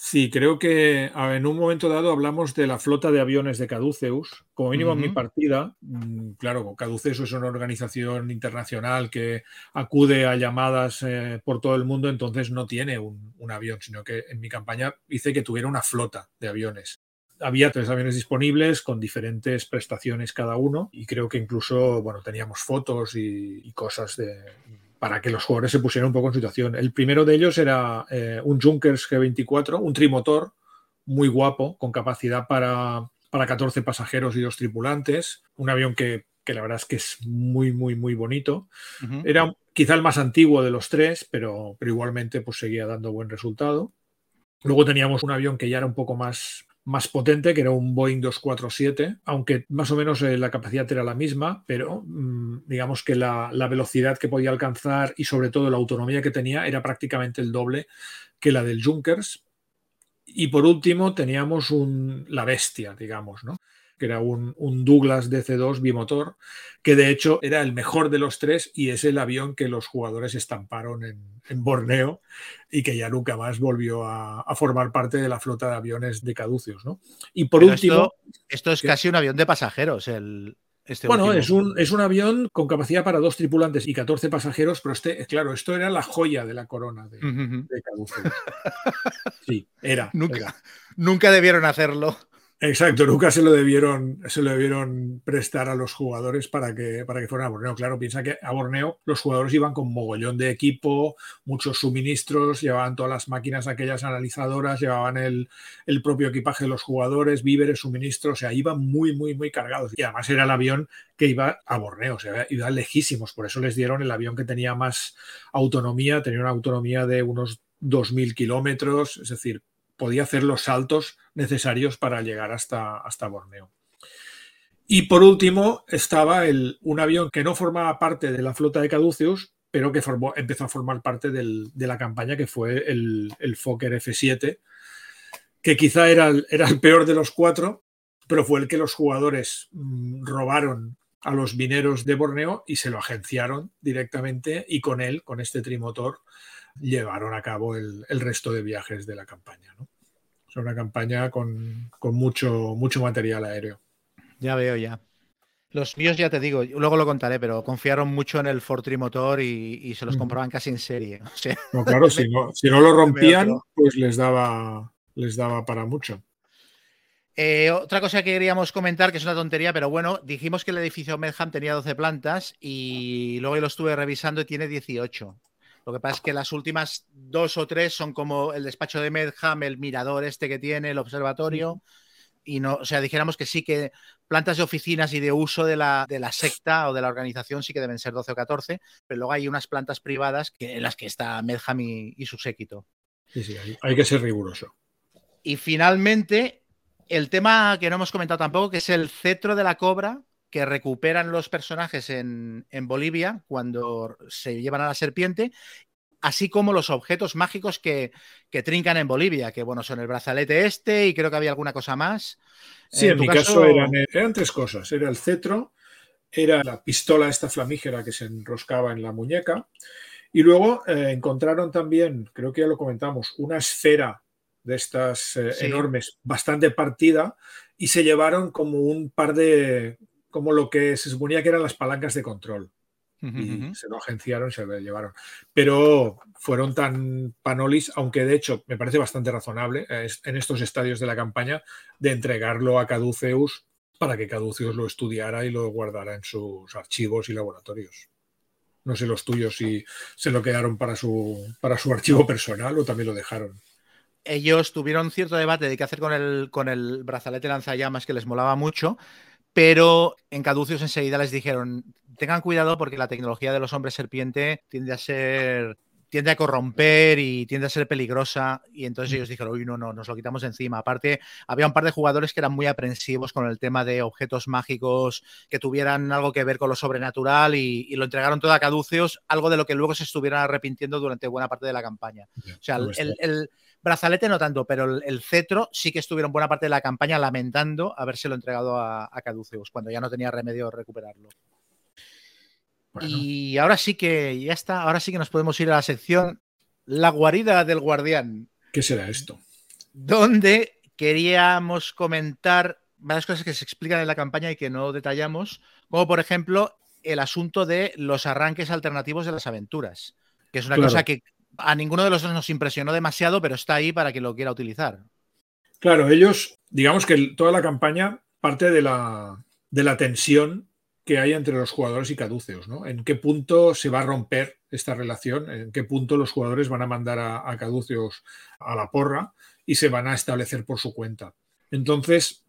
Sí, creo que en un momento dado hablamos de la flota de aviones de Caduceus. Como mínimo en mi partida, mm, claro, Caduceus es una organización internacional que acude a llamadas eh, por todo el mundo, entonces no tiene un, avión, sino que en mi campaña hice que tuviera una flota de aviones. Había tres aviones disponibles con diferentes prestaciones cada uno y creo que incluso, bueno, teníamos fotos y cosas de, para que los jugadores se pusieran un poco en situación. El primero de ellos era eh, un Junkers G24, un trimotor muy guapo, con capacidad para, para 14 pasajeros y dos tripulantes, un avión que, la verdad es que es muy, muy, muy bonito. Era quizá el más antiguo de los tres, pero, pero igualmente pues, seguía dando buen resultado. Luego teníamos un avión que ya era un poco más, más potente, que era un Boeing 247, aunque más o menos eh, la capacidad era la misma, pero mm, digamos que la, velocidad que podía alcanzar y sobre todo la autonomía que tenía era prácticamente el doble que la del Junkers. Y por último teníamos un, la bestia, digamos, ¿no? Que era un, Douglas DC-2 bimotor, que de hecho era el mejor de los tres y es el avión que los jugadores estamparon en, Borneo y que ya nunca más volvió a, formar parte de la flota de aviones de Caduceus. ¿no? Y por último... Esto, es casi un avión de pasajeros, el, este bueno, es un, es un, avión con capacidad para dos tripulantes y 14 pasajeros, pero este, claro, esto era la joya de la corona de, Caduceus. Sí, era. <laughs> Nunca, nunca debieron hacerlo. Exacto, nunca se lo debieron, se lo debieron prestar a los jugadores para que, para que fueran a Borneo. Claro, piensa que a Borneo los jugadores iban con mogollón de equipo, muchos suministros, llevaban todas las máquinas aquellas analizadoras, llevaban el, propio equipaje de los jugadores, víveres, suministros, o sea, iban muy, muy, muy cargados. Y además era el avión que iba a Borneo, o sea, iba lejísimos, por eso les dieron el avión que tenía más autonomía, tenía una autonomía de unos 2.000 kilómetros, es decir, podía hacer los saltos necesarios para llegar hasta, hasta Borneo. Y por último estaba el, un avión que no formaba parte de la flota de Caduceus, pero que empezó a formar parte de la campaña, que fue el, Fokker F7, que quizá era el, peor de los cuatro, pero fue el que los jugadores mm, robaron a los mineros de Borneo y se lo agenciaron directamente y con él, con este trimotor, llevaron a cabo el, resto de viajes de la campaña. Una campaña con, mucho, mucho material aéreo. Ya veo, ya. Los míos, ya te digo, luego lo contaré, pero confiaron mucho en el Fortrimotor y, y se los compraban casi en serie. <laughs> no, claro, si no, si no lo <laughs> rompían, pues les daba, les daba para mucho. Eh, otra cosa que queríamos comentar, que es una tontería, pero bueno, dijimos que el edificio Medham tenía 12 plantas y luego lo estuve revisando y tiene 18. Lo que pasa es que las últimas dos o tres son como el despacho de Medham, el mirador este que tiene, el observatorio. Y no, o sea, dijéramos que sí que plantas de oficinas y de uso de la, de la secta o de la organización sí que deben ser 12 o 14, pero luego hay unas plantas privadas que, en las que está Medham y, su séquito. Sí, sí, hay, que ser riguroso. Y finalmente, el tema que no hemos comentado tampoco, que es el cetro de la cobra, que recuperan los personajes en, Bolivia cuando se llevan a la serpiente, así como los objetos mágicos que, trincan en Bolivia, que bueno, son el brazalete este y creo que había alguna cosa más. Sí, en, mi caso, eran, tres cosas. Era el cetro, era la pistola esta flamígera que se enroscaba en la muñeca y luego eh, encontraron también, creo que ya lo comentamos, una esfera de estas eh, enormes, bastante partida, y se llevaron como un par de, como lo que se suponía que eran las palancas de control. Y se lo agenciaron y se lo llevaron. Pero fueron tan panolis, aunque de hecho me parece bastante razonable eh, en estos estadios de la campaña de entregarlo a Caduceus para que Caduceus lo estudiara y lo guardara en sus archivos y laboratorios. No sé los tuyos si se lo quedaron para su, para su archivo personal o también lo dejaron. Ellos tuvieron cierto debate de qué hacer con el, con el brazalete lanzallamas que les molaba mucho, pero en Caduceus enseguida les dijeron, tengan cuidado porque la tecnología de los hombres serpiente tiende a ser tiende a corromper y tiende a ser peligrosa. Y entonces ellos dijeron, uy, no, no, nos lo quitamos encima. Aparte, había un par de jugadores que eran muy aprensivos con el tema de objetos mágicos que tuvieran algo que ver con lo sobrenatural y, lo entregaron todo a Caduceus, algo de lo que luego se estuvieran arrepintiendo durante buena parte de la campaña. o sea, el, brazalete no tanto, pero el, cetro sí que estuvieron buena parte de la campaña lamentando habérselo entregado a, a Caduceus, cuando ya no tenía remedio recuperarlo. Y ahora sí que ya está, ahora sí que nos podemos ir a la sección La guarida del guardián. ¿Qué será esto? Donde queríamos comentar varias cosas que se explican en la campaña y que no detallamos, como por ejemplo el asunto de los arranques alternativos de las aventuras, que es una cosa que a ninguno de los dos nos impresionó demasiado, pero está ahí para quien lo quiera utilizar. Claro, ellos, digamos que toda la campaña parte de la, de la tensión que hay entre los jugadores y caduceos, ¿no? En qué punto se va a romper esta relación, en qué punto los jugadores van a mandar a, caduceos a la porra y se van a establecer por su cuenta. Entonces,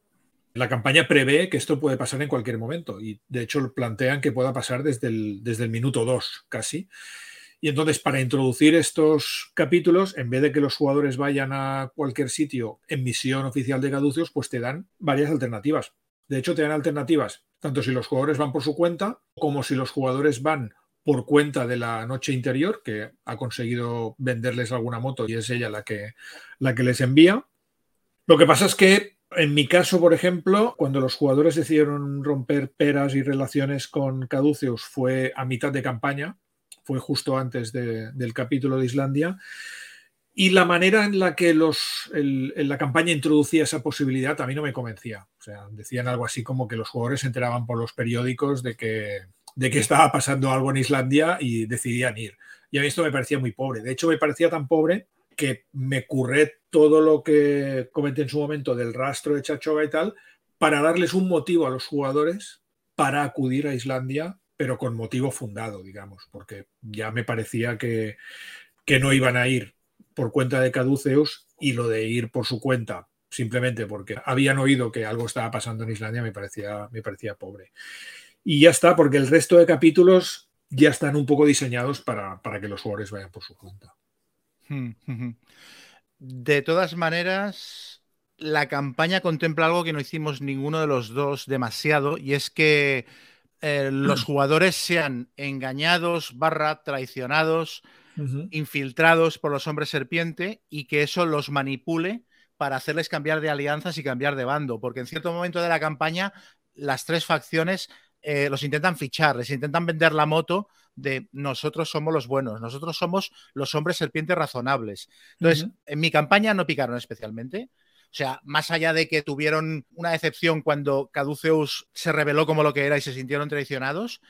la campaña prevé que esto puede pasar en cualquier momento y de hecho plantean que pueda pasar desde el, desde el minuto 2 casi. Y entonces, para introducir estos capítulos, en vez de que los jugadores vayan a cualquier sitio en misión oficial de caduceos, pues te dan varias alternativas. De hecho, te dan alternativas tanto si los jugadores van por su cuenta como si los jugadores van por cuenta de la noche interior, que ha conseguido venderles alguna moto y es ella la que, la que les envía. Lo que pasa es que en mi caso, por ejemplo, cuando los jugadores decidieron romper peras y relaciones con Caduceus fue a mitad de campaña, fue justo antes del capítulo de Islandia, y la manera en la que los, en la campaña introducía esa posibilidad a mí no me convencía. O sea, decían algo así como que los jugadores se enteraban por los periódicos de que, de que estaba pasando algo en Islandia y decidían ir. Y a mí esto me parecía muy pobre. De hecho, me parecía tan pobre que me curré todo lo que comenté en su momento del rastro de Chachoga y tal, para darles un motivo a los jugadores para acudir a Islandia, pero con motivo fundado, digamos, porque ya me parecía que, que no iban a ir por cuenta de Caduceus y lo de ir por su cuenta simplemente porque habían oído que algo estaba pasando en Islandia me parecía, me parecía pobre. Y ya está, porque el resto de capítulos ya están un poco diseñados para, que los jugadores vayan por su cuenta. De todas maneras, la campaña contempla algo que no hicimos ninguno de los dos demasiado, y es que eh, los jugadores sean engañados, barra, traicionados, infiltrados por los hombres serpiente y que eso los manipule para hacerles cambiar de alianzas y cambiar de bando, porque en cierto momento de la campaña las tres facciones eh, los intentan fichar, les intentan vender la moto de nosotros somos los buenos, nosotros somos los hombres serpientes razonables. Entonces, en mi campaña no picaron especialmente. O sea, más allá de que tuvieron una decepción cuando Caduceus se reveló como lo que era y se sintieron traicionados,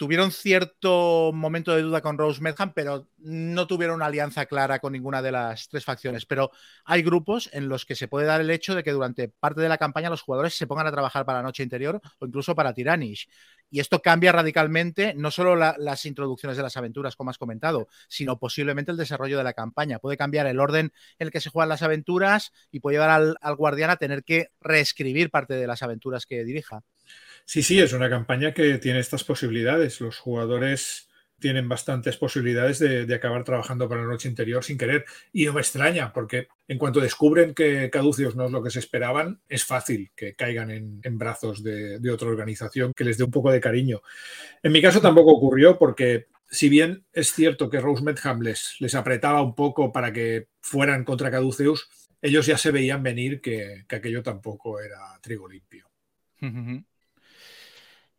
tuvieron cierto momento de duda con Rose Medham, pero no tuvieron una alianza clara con ninguna de las tres facciones. Pero hay grupos en los que se puede dar el hecho de que durante parte de la campaña los jugadores se pongan a trabajar para Noche Interior o incluso para Tiranish. Y esto cambia radicalmente no solo las introducciones de las aventuras, como has comentado, sino posiblemente el desarrollo de la campaña. Puede cambiar el orden en el que se juegan las aventuras y puede llevar al, al guardián a tener que reescribir parte de las aventuras que dirija. Sí, sí, es una campaña que tiene estas posibilidades. Los jugadores tienen bastantes posibilidades de, acabar trabajando para la noche interior sin querer. Y no me extraña, porque en cuanto descubren que Caducios no es lo que se esperaban, es fácil que caigan en, brazos de, otra organización que les dé un poco de cariño. En mi caso tampoco ocurrió porque si bien es cierto que Rose Medham les, apretaba un poco para que fueran contra Caduceus, ellos ya se veían venir que, aquello tampoco era trigo limpio.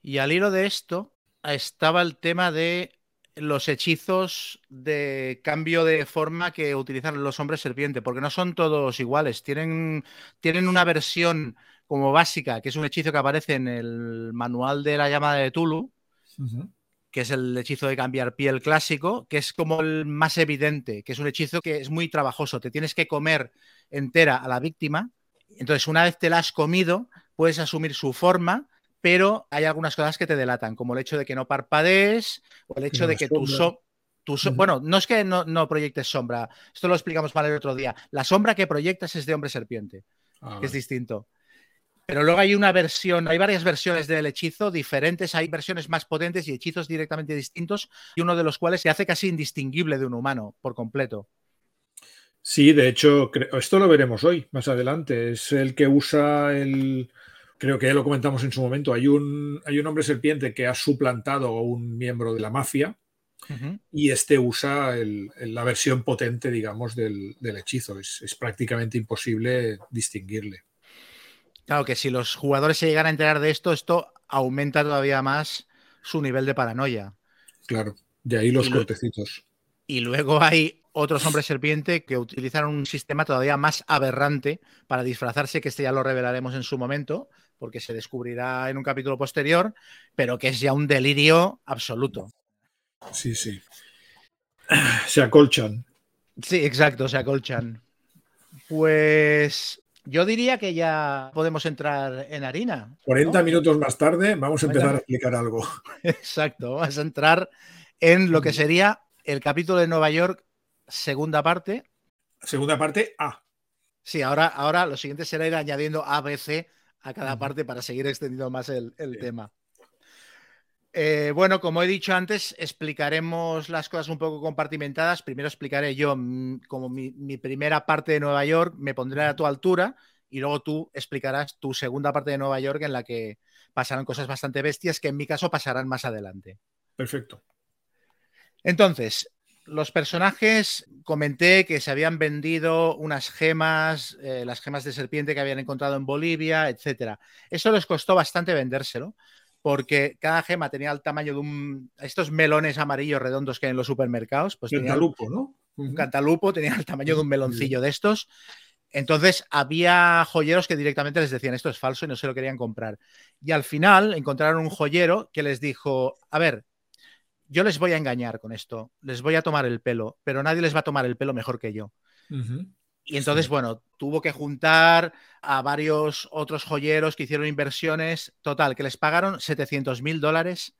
Y al hilo de esto estaba el tema de los hechizos de cambio de forma que utilizan los hombres serpiente, porque no son todos iguales. Tienen, tienen una versión como básica, que es un hechizo que aparece en el manual de la llamada de Tulu, que es el hechizo de cambiar piel clásico, que es como el más evidente, que es un hechizo que es muy trabajoso. Te tienes que comer entera a la víctima. Entonces, una vez te la has comido, puedes asumir su forma pero hay algunas cosas que te delatan, como el hecho de que no parpadees o el hecho de que tu, Bueno, no es que no, proyectes sombra, esto lo explicamos mal el otro día. La sombra que proyectas es de hombre serpiente, ah, que es distinto. Pero luego hay una versión, hay varias versiones del hechizo diferentes, hay versiones más potentes y hechizos directamente distintos, y uno de los cuales se hace casi indistinguible de un humano por completo. Sí, de hecho, esto lo veremos hoy, más adelante. Es el que usa el, creo que ya lo comentamos en su momento, hay un, hay un hombre serpiente que ha suplantado a un miembro de la mafia y este usa la versión potente, digamos, del, hechizo. Es, prácticamente imposible distinguirle. Claro que si los jugadores se llegan a enterar de esto, esto aumenta todavía más su nivel de paranoia. Claro, de ahí los cortecitos. Y luego hay otros hombres serpiente que utilizan un sistema todavía más aberrante para disfrazarse, que este ya lo revelaremos en su momento, porque se descubrirá en un capítulo posterior, pero que es ya un delirio absoluto. Sí, sí. Se acolchan. Sí, exacto, se acolchan. Pues yo diría que ya podemos entrar en harina. 40 minutos más tarde vamos a empezar a explicar algo. <laughs> Exacto, vamos a entrar en lo que sería el capítulo de Nueva York, segunda parte. Segunda parte A. Sí, ahora, ahora lo siguiente será ir añadiendo A, B, C a cada parte para seguir extendiendo más el, tema. Eh, bueno, como he dicho antes, explicaremos las cosas un poco compartimentadas. Primero explicaré yo mm, como mi, primera parte de Nueva York, me pondré a tu altura y luego tú explicarás tu segunda parte de Nueva York en la que pasarán cosas bastante bestias que en mi caso pasarán más adelante. Perfecto. Entonces, los personajes, comenté que se habían vendido unas gemas, eh, las gemas de serpiente que habían encontrado en Bolivia, etcétera. Eso les costó bastante vendérselo, porque cada gema tenía el tamaño de un. Estos melones amarillos redondos que hay en los supermercados. Pues cantalupo, ¿no? Un cantalupo tenía el tamaño de un meloncillo de estos. Entonces había joyeros que directamente les decían esto es falso y no se lo querían comprar. Y al final encontraron un joyero que les dijo, a ver, yo les voy a engañar con esto, les voy a tomar el pelo, pero nadie les va a tomar el pelo mejor que yo. Y entonces, bueno, tuvo que juntar a varios otros joyeros que hicieron inversiones, total, que les pagaron 700 mil dólares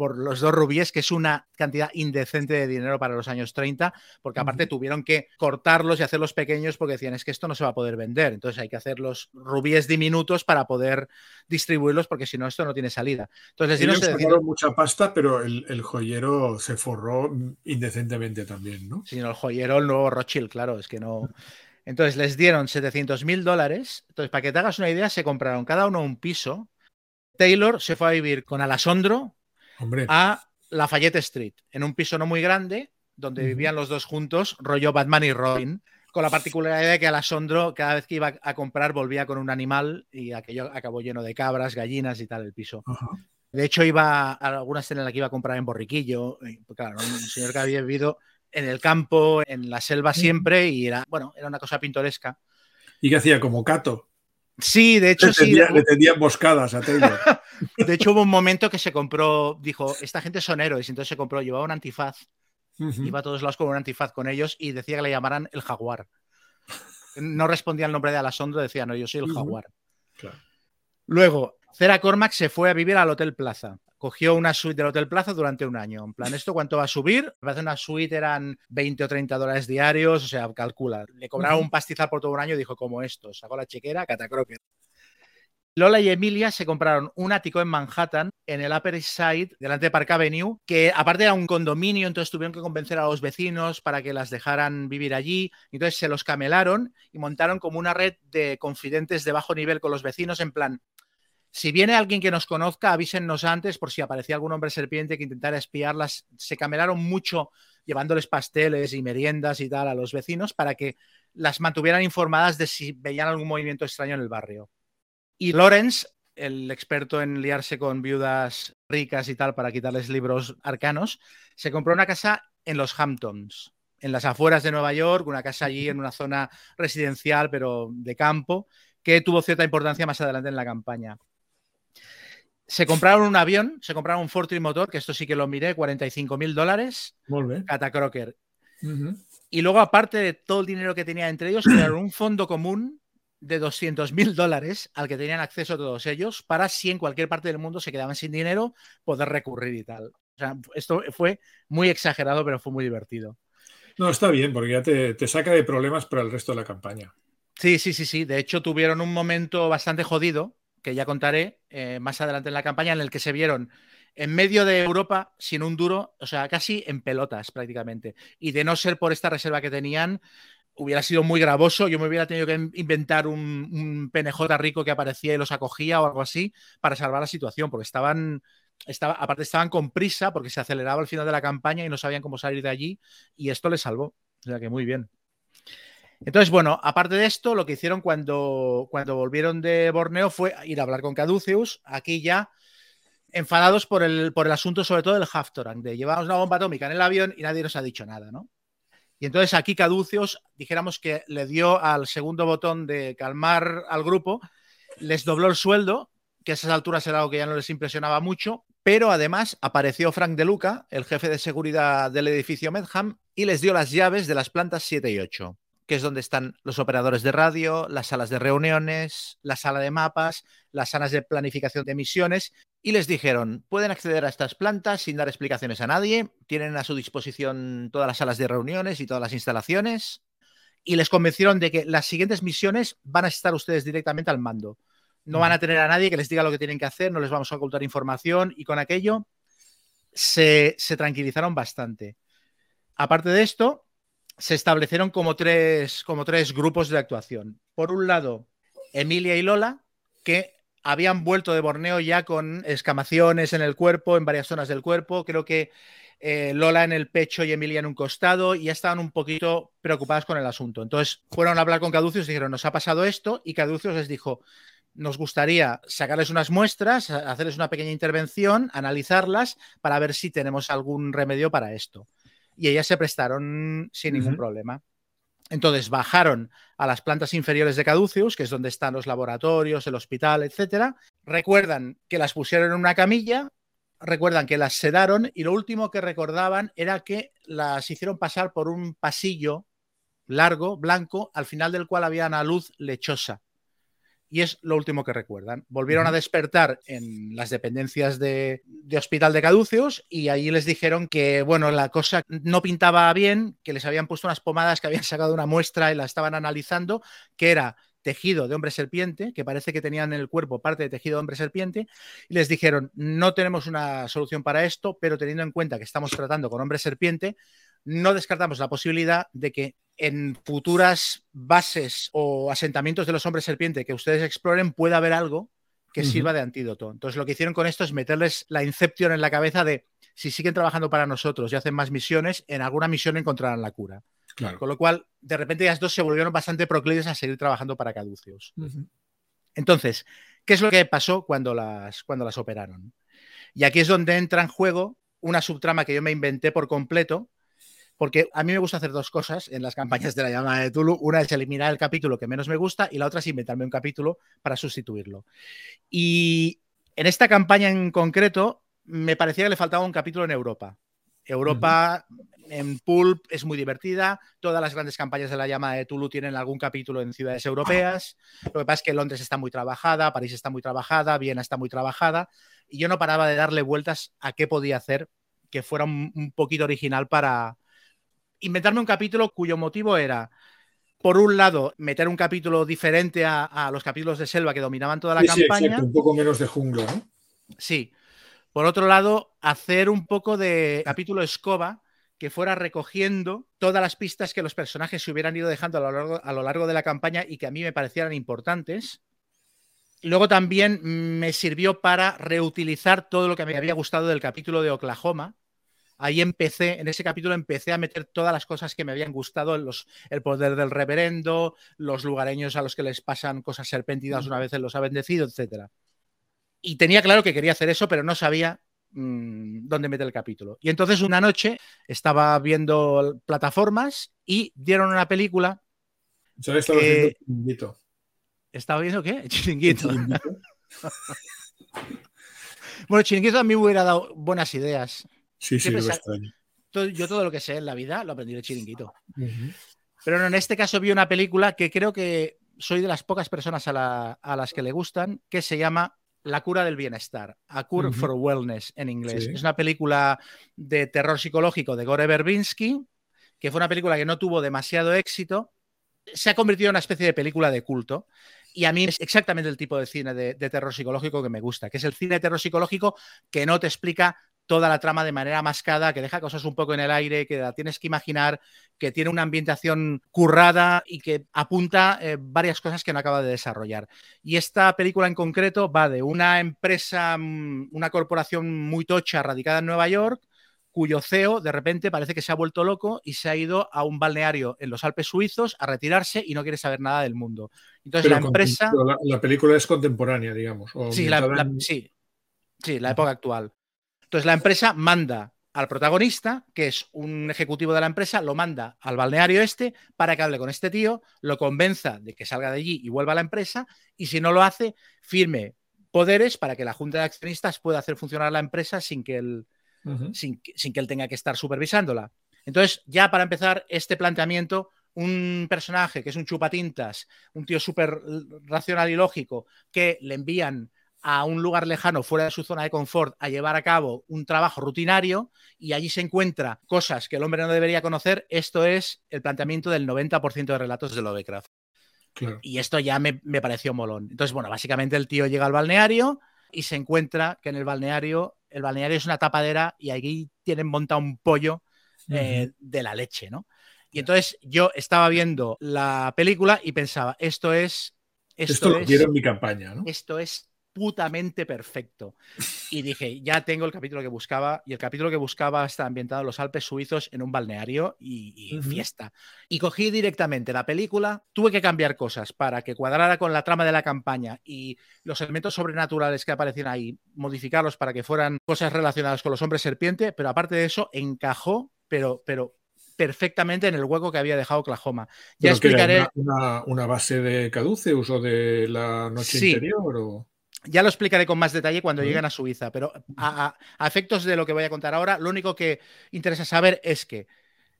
por los dos rubíes, que es una cantidad indecente de dinero para los años 30, porque aparte tuvieron que cortarlos y hacerlos pequeños porque decían, es que esto no se va a poder vender, entonces hay que hacer los rubíes diminutos para poder distribuirlos, porque si no, esto no tiene salida. Entonces, Ellos sacaron mucha pasta, pero el, joyero se forró indecentemente también, ¿no? Sí, el joyero, el nuevo Rothschild, claro, es que no... Entonces les dieron 700 mil dólares. Entonces, para que te hagas una idea, se compraron cada uno un piso. Taylor se fue a vivir con A Lafayette Street, en un piso no muy grande, donde vivían los dos juntos, rollo Batman y Robin, con la particularidad de que Alasondro cada vez que iba a comprar volvía con un animal y aquello acabó lleno de cabras, gallinas y tal el piso. De hecho, iba a alguna escena en la que iba a comprar en Borriquillo, claro, un señor que había vivido en el campo, en la selva siempre, y era, bueno, era una cosa pintoresca. ¿Y qué hacía? Como Cato. Sí, de hecho sí. Le tendía emboscadas a Taylor. <laughs> De hecho, hubo un momento que se compró, dijo, esta gente son héroes, entonces se compró, llevaba un antifaz, iba a todos lados con un antifaz con ellos y decía que le llamaran el jaguar. No respondía al nombre de Alasondro, decía, no, yo soy el jaguar. Luego, Cera Cormac se fue a vivir al Hotel Plaza. Cogió una suite del Hotel Plaza durante un año. En plan, ¿esto cuánto va a subir? Me parece una suite eran 20 o 30 dólares diarios, o sea, calcula. Le cobraron un pastizal por todo un año y dijo, como esto, sacó la chequera, catacroque. Lola y Emilia se compraron un ático en Manhattan, en el Upper East Side, delante de Park Avenue, que aparte era un condominio, entonces tuvieron que convencer a los vecinos para que las dejaran vivir allí. Entonces se los camelaron y montaron como una red de confidentes de bajo nivel con los vecinos, en plan, si viene alguien que nos conozca, avísennos antes por si aparecía algún hombre serpiente que intentara espiarlas. Se camelaron mucho llevándoles pasteles y meriendas y tal a los vecinos para que las mantuvieran informadas de si veían algún movimiento extraño en el barrio. Y Lawrence el experto en liarse con viudas ricas y tal para quitarles libros arcanos, se compró una casa en los Hamptons, en las afueras de Nueva York, una casa allí en una zona residencial, pero de campo, que tuvo cierta importancia más adelante en la campaña. Se compraron un avión, se compraron un Ford Motor, que esto sí que lo miré, 45 mil dólares. Catacroker. Y luego, aparte de todo el dinero que tenía entre ellos, crearon un fondo común de 200 mil dólares al que tenían acceso todos ellos para si en cualquier parte del mundo se quedaban sin dinero, poder recurrir y tal. O sea, esto fue muy exagerado, pero fue muy divertido. No, está bien, porque ya te, saca de problemas para el resto de la campaña. Sí, sí, sí, sí. De hecho, tuvieron un momento bastante jodido, que ya contaré eh, más adelante en la campaña, en el que se vieron en medio de Europa sin un duro, o sea, casi en pelotas prácticamente. Y de no ser por esta reserva que tenían, hubiera sido muy gravoso. Yo me hubiera tenido que inventar un, un, PNJ rico que aparecía y los acogía o algo así para salvar la situación, porque estaban, estaba, aparte estaban con prisa porque se aceleraba al final de la campaña y no sabían cómo salir de allí y esto les salvó. O sea que muy bien. Entonces, bueno, aparte de esto, lo que hicieron cuando, cuando volvieron de Borneo fue ir a hablar con Caduceus. Aquí ya enfadados por el, por el asunto, sobre todo del Haftorang, de llevamos una bomba atómica en el avión y nadie nos ha dicho nada, ¿no? Y entonces aquí Caduceus, dijéramos que le dio al segundo botón de calmar al grupo, les dobló el sueldo, que a esas alturas era algo que ya no les impresionaba mucho, pero además apareció Frank De Luca, el jefe de seguridad del edificio Medham, y les dio las llaves de las plantas 7 y 8 que es donde están los operadores de radio, las salas de reuniones, la sala de mapas, las salas de planificación de misiones, y les dijeron, pueden acceder a estas plantas sin dar explicaciones a nadie, tienen a su disposición todas las salas de reuniones y todas las instalaciones, y les convencieron de que las siguientes misiones van a estar ustedes directamente al mando. No van a tener a nadie que les diga lo que tienen que hacer, no les vamos a ocultar información, y con aquello se, se tranquilizaron bastante. Aparte de esto, se establecieron como tres, como tres grupos de actuación. Por un lado, Emilia y Lola, que habían vuelto de Borneo ya con escamaciones en el cuerpo, en varias zonas del cuerpo. Creo que eh, Lola en el pecho y Emilia en un costado, y ya estaban un poquito preocupadas con el asunto. Entonces fueron a hablar con Caducios y dijeron, nos ha pasado esto, y Caducios les dijo, nos gustaría sacarles unas muestras, hacerles una pequeña intervención, analizarlas para ver si tenemos algún remedio para esto y ellas se prestaron sin ningún problema. Entonces bajaron a las plantas inferiores de Caduceus, que es donde están los laboratorios, el hospital, etcétera. Recuerdan que las pusieron en una camilla, recuerdan que las sedaron y lo último que recordaban era que las hicieron pasar por un pasillo largo, blanco, al final del cual había una luz lechosa y es lo último que recuerdan. Volvieron a despertar en las dependencias de, Hospital de Caduceus y ahí les dijeron que, bueno, la cosa no pintaba bien, que les habían puesto unas pomadas que habían sacado una muestra y la estaban analizando, que era tejido de hombre serpiente, que parece que tenían en el cuerpo parte de tejido de hombre serpiente, y les dijeron, no tenemos una solución para esto, pero teniendo en cuenta que estamos tratando con hombre serpiente, no descartamos la posibilidad de que en futuras bases o asentamientos de los hombres serpiente que ustedes exploren pueda haber algo que sirva de antídoto. Entonces lo que hicieron con esto es meterles la incepción en la cabeza de si siguen trabajando para nosotros y hacen más misiones, en alguna misión encontrarán la cura. Con lo cual, de repente ellas dos se volvieron bastante proclives a seguir trabajando para Caduceus. Entonces, ¿qué es lo que pasó cuando las, cuando las operaron? Y aquí es donde entra en juego una subtrama que yo me inventé por completo, porque a mí me gusta hacer dos cosas en las campañas de la llamada de Tulu. Una es eliminar el capítulo que menos me gusta y la otra es inventarme un capítulo para sustituirlo. Y en esta campaña en concreto me parecía que le faltaba un capítulo en Europa. Europa en Pulp es muy divertida. Todas las grandes campañas de la llamada de Tulu tienen algún capítulo en ciudades europeas. Lo que pasa es que Londres está muy trabajada, París está muy trabajada, Viena está muy trabajada. Y yo no paraba de darle vueltas a qué podía hacer que fuera un poquito original para, inventarme un capítulo cuyo motivo era, por un lado, meter un capítulo diferente a, los capítulos de selva que dominaban toda la campaña. un poco menos de jungla, ¿no? Sí. Por otro lado, hacer un poco de capítulo escoba que fuera recogiendo todas las pistas que los personajes se hubieran ido dejando a lo largo, a lo largo de la campaña y que a mí me parecieran importantes. Luego también me sirvió para reutilizar todo lo que me había gustado del capítulo de Oklahoma, ahí empecé, en ese capítulo empecé a meter todas las cosas que me habían gustado, los, el poder del reverendo, los lugareños a los que les pasan cosas serpentidas una vez los ha bendecido, etc. Y tenía claro que quería hacer eso, pero no sabía mmm, dónde meter el capítulo. Y entonces una noche estaba viendo plataformas y dieron una película. Yo estaba que... viendo Chiringuito. ¿Estaba viendo qué? Chiringuito. <laughs> bueno, Chiringuito a mí me hubiera dado buenas ideas. Sí, sí, lo extraño. Yo todo lo que sé en la vida lo aprendí de Chiringuito. Uh -huh. Pero no, en este caso vi una película que creo que soy de las pocas personas a, la, a, las que le gustan, que se llama La cura del bienestar, A Cure uh -huh. for Wellness en inglés. Sí. Es una película de terror psicológico de Gore Verbinski, que fue una película que no tuvo demasiado éxito. Se ha convertido en una especie de película de culto. Y a mí es exactamente el tipo de cine de, de terror psicológico que me gusta, que es el cine de terror psicológico que no te explica toda la trama de manera mascada, que deja cosas un poco en el aire, que la tienes que imaginar, que tiene una ambientación currada y que apunta eh, varias cosas que no acaba de desarrollar. Y esta película en concreto va de una empresa, mm, una corporación muy tocha radicada en Nueva York, cuyo CEO de repente parece que se ha vuelto loco y se ha ido a un balneario en los Alpes suizos a retirarse y no quiere saber nada del mundo. Entonces Pero la empresa... La, la, película es contemporánea, digamos. Sí la, la, sí, sí, la época actual. Entonces la empresa manda al protagonista, que es un ejecutivo de la empresa, lo manda al balneario este para que hable con este tío, lo convenza de que salga de allí y vuelva a la empresa, y si no lo hace, firme poderes para que la junta de accionistas pueda hacer funcionar la empresa sin que él, uh -huh. sin, sin, que él tenga que estar supervisándola. Entonces, ya para empezar este planteamiento, un personaje que es un chupatintas, un tío súper racional y lógico, que le envían a un lugar lejano, fuera de su zona de confort, a llevar a cabo un trabajo rutinario y allí se encuentra cosas que el hombre no debería conocer, esto es el planteamiento del 90% de relatos de Lovecraft. Claro. Y esto ya me, me, pareció molón. Entonces, bueno, básicamente el tío llega al balneario y se encuentra que en el balneario, el balneario es una tapadera y aquí tienen montado un pollo uh -huh. eh, de la leche, ¿no? Y entonces yo estaba viendo la película y pensaba, esto es... Esto, esto lo es, quiero en mi campaña, ¿no? Esto es putamente perfecto. Y dije, ya tengo el capítulo que buscaba, y el capítulo que buscaba está ambientado en los Alpes suizos en un balneario y, y uh -huh. fiesta. Y cogí directamente la película, tuve que cambiar cosas para que cuadrara con la trama de la campaña y los elementos sobrenaturales que aparecían ahí, modificarlos para que fueran cosas relacionadas con los hombres serpiente, pero aparte de eso, encajó, pero, pero perfectamente en el hueco que había dejado Oklahoma. Ya explicaré. Una, una, una, base de Caduceus o de la noche sí. interior? O... Ya lo explicaré con más detalle cuando lleguen a Suiza, pero a, a, a, efectos de lo que voy a contar ahora, lo único que interesa saber es que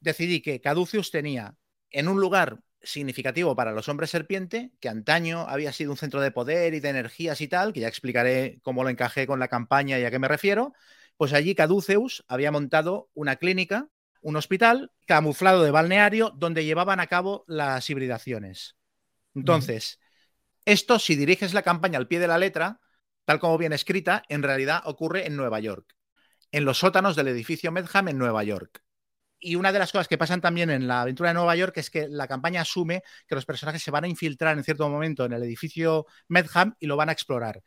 decidí que Caduceus tenía en un lugar significativo para los hombres serpiente, que antaño había sido un centro de poder y de energías y tal, que ya explicaré cómo lo encajé con la campaña y a qué me refiero, pues allí Caduceus había montado una clínica un hospital camuflado de balneario donde llevaban a cabo las hibridaciones. Entonces, uh -huh. Esto, si diriges la campaña al pie de la letra, tal como viene escrita, en realidad ocurre en Nueva York, en los sótanos del edificio Medham en Nueva York. Y una de las cosas que pasan también en la aventura de Nueva York es que la campaña asume que los personajes se van a infiltrar en cierto momento en el edificio Medham y lo van a explorar.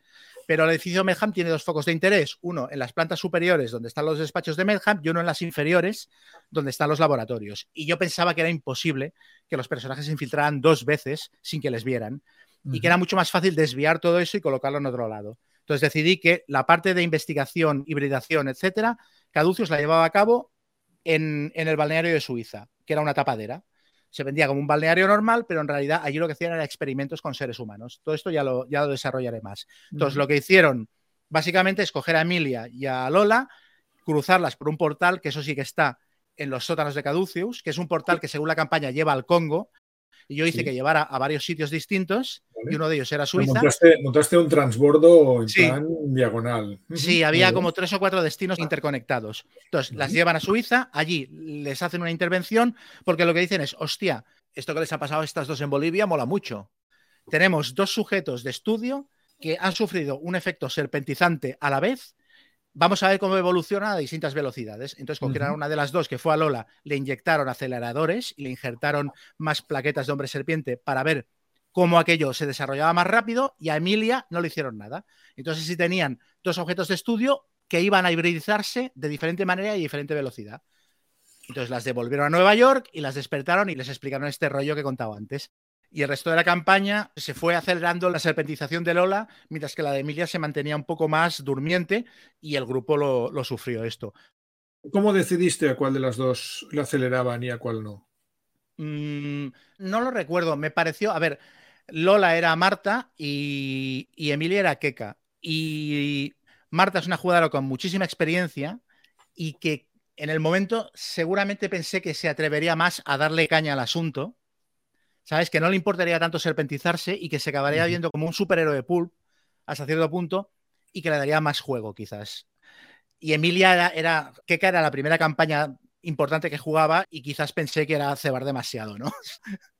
Pero el edificio Medham tiene dos focos de interés, uno en las plantas superiores donde están los despachos de Medham y uno en las inferiores donde están los laboratorios. Y yo pensaba que era imposible que los personajes se infiltraran dos veces sin que les vieran uh -huh. y que era mucho más fácil desviar todo eso y colocarlo en otro lado. Entonces decidí que la parte de investigación, hibridación, etcétera, Caducius la llevaba a cabo en, en el balneario de Suiza, que era una tapadera se vendía como un balneario normal, pero en realidad allí lo que hacían era experimentos con seres humanos. Todo esto ya lo, ya lo desarrollaré más. Entonces, uh -huh. lo que hicieron básicamente es coger a Emilia y a Lola, cruzarlas por un portal, que eso sí que está en los sótanos de Caduceus, que es un portal que según la campaña lleva al Congo, y yo hice sí. que llevara a varios sitios distintos vale. y uno de ellos era Suiza. Montaste, montaste, un transbordo en sí. plan diagonal. Sí, había como tres o cuatro destinos interconectados. Entonces, las llevan a Suiza, allí les hacen una intervención porque lo que dicen es, hostia, esto que les ha pasado a estas dos en Bolivia mola mucho. Tenemos dos sujetos de estudio que han sufrido un efecto serpentizante a la vez vamos a ver cómo evoluciona a distintas velocidades. Entonces, cogieron uh -huh. una de las dos, que fue a Lola, le inyectaron aceleradores y le injertaron más plaquetas de hombre serpiente para ver cómo aquello se desarrollaba más rápido y a Emilia no le hicieron nada. Entonces, sí tenían dos objetos de estudio que iban a hibridizarse de diferente manera y diferente velocidad. Entonces las devolvieron a Nueva York y las despertaron y les explicaron este rollo que he contado antes. Y el resto de la campaña se fue acelerando la serpentización de Lola, mientras que la de Emilia se mantenía un poco más durmiente y el grupo lo, lo sufrió esto. ¿Cómo decidiste a cuál de las dos la aceleraban y a cuál no? Mm, no lo recuerdo, me pareció, a ver, Lola era Marta y, y Emilia era Keka. Y Marta es una jugadora con muchísima experiencia y que en el momento seguramente pensé que se atrevería más a darle caña al asunto, ¿sabes? Que no le importaría tanto serpentizarse y que se acabaría viendo como un superhéroe de pulp hasta cierto punto y que le daría más juego quizás. Y Emilia era, era Keka era la primera campaña importante que jugaba y quizás pensé que era cebar demasiado, ¿no? <laughs>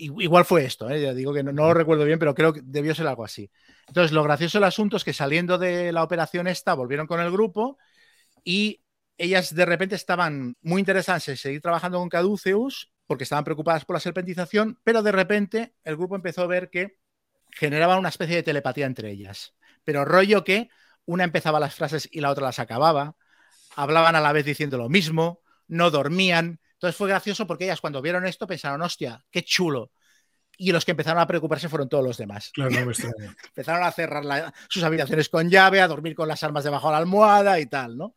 Igual fue esto, ¿eh? digo que no, no, lo recuerdo bien, pero creo que debió ser algo así. Entonces, lo gracioso del asunto es que saliendo de la operación esta, volvieron con el grupo y ellas de repente estaban muy interesadas en seguir trabajando con Caduceus porque estaban preocupadas por la serpentización, pero de repente el grupo empezó a ver que generaban una especie de telepatía entre ellas. Pero rollo que una empezaba las frases y la otra las acababa, hablaban a la vez diciendo lo mismo, no dormían. Entonces fue gracioso porque ellas cuando vieron esto pensaron, hostia, qué chulo. Y los que empezaron a preocuparse fueron todos los demás. Claro, no me <laughs> empezaron a cerrar la, sus habitaciones con llave, a dormir con las armas debajo de la almohada y tal, ¿no?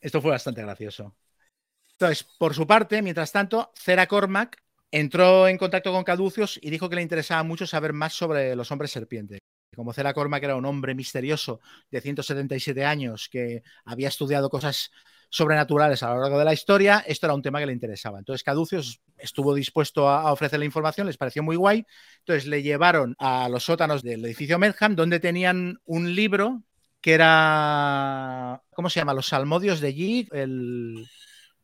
Esto fue bastante gracioso. Entonces, por su parte, mientras tanto, Cera Cormac entró en contacto con Caducios y dijo que le interesaba mucho saber más sobre los hombres serpientes. Como Cera Cormac era un hombre misterioso de 177 años que había estudiado cosas sobrenaturales a lo largo de la historia, esto era un tema que le interesaba. Entonces Caducios estuvo dispuesto a, ofrecer la información, les pareció muy guay. Entonces le llevaron a los sótanos del edificio Medham, donde tenían un libro que era, ¿cómo se llama? Los Salmodios de Jig, el...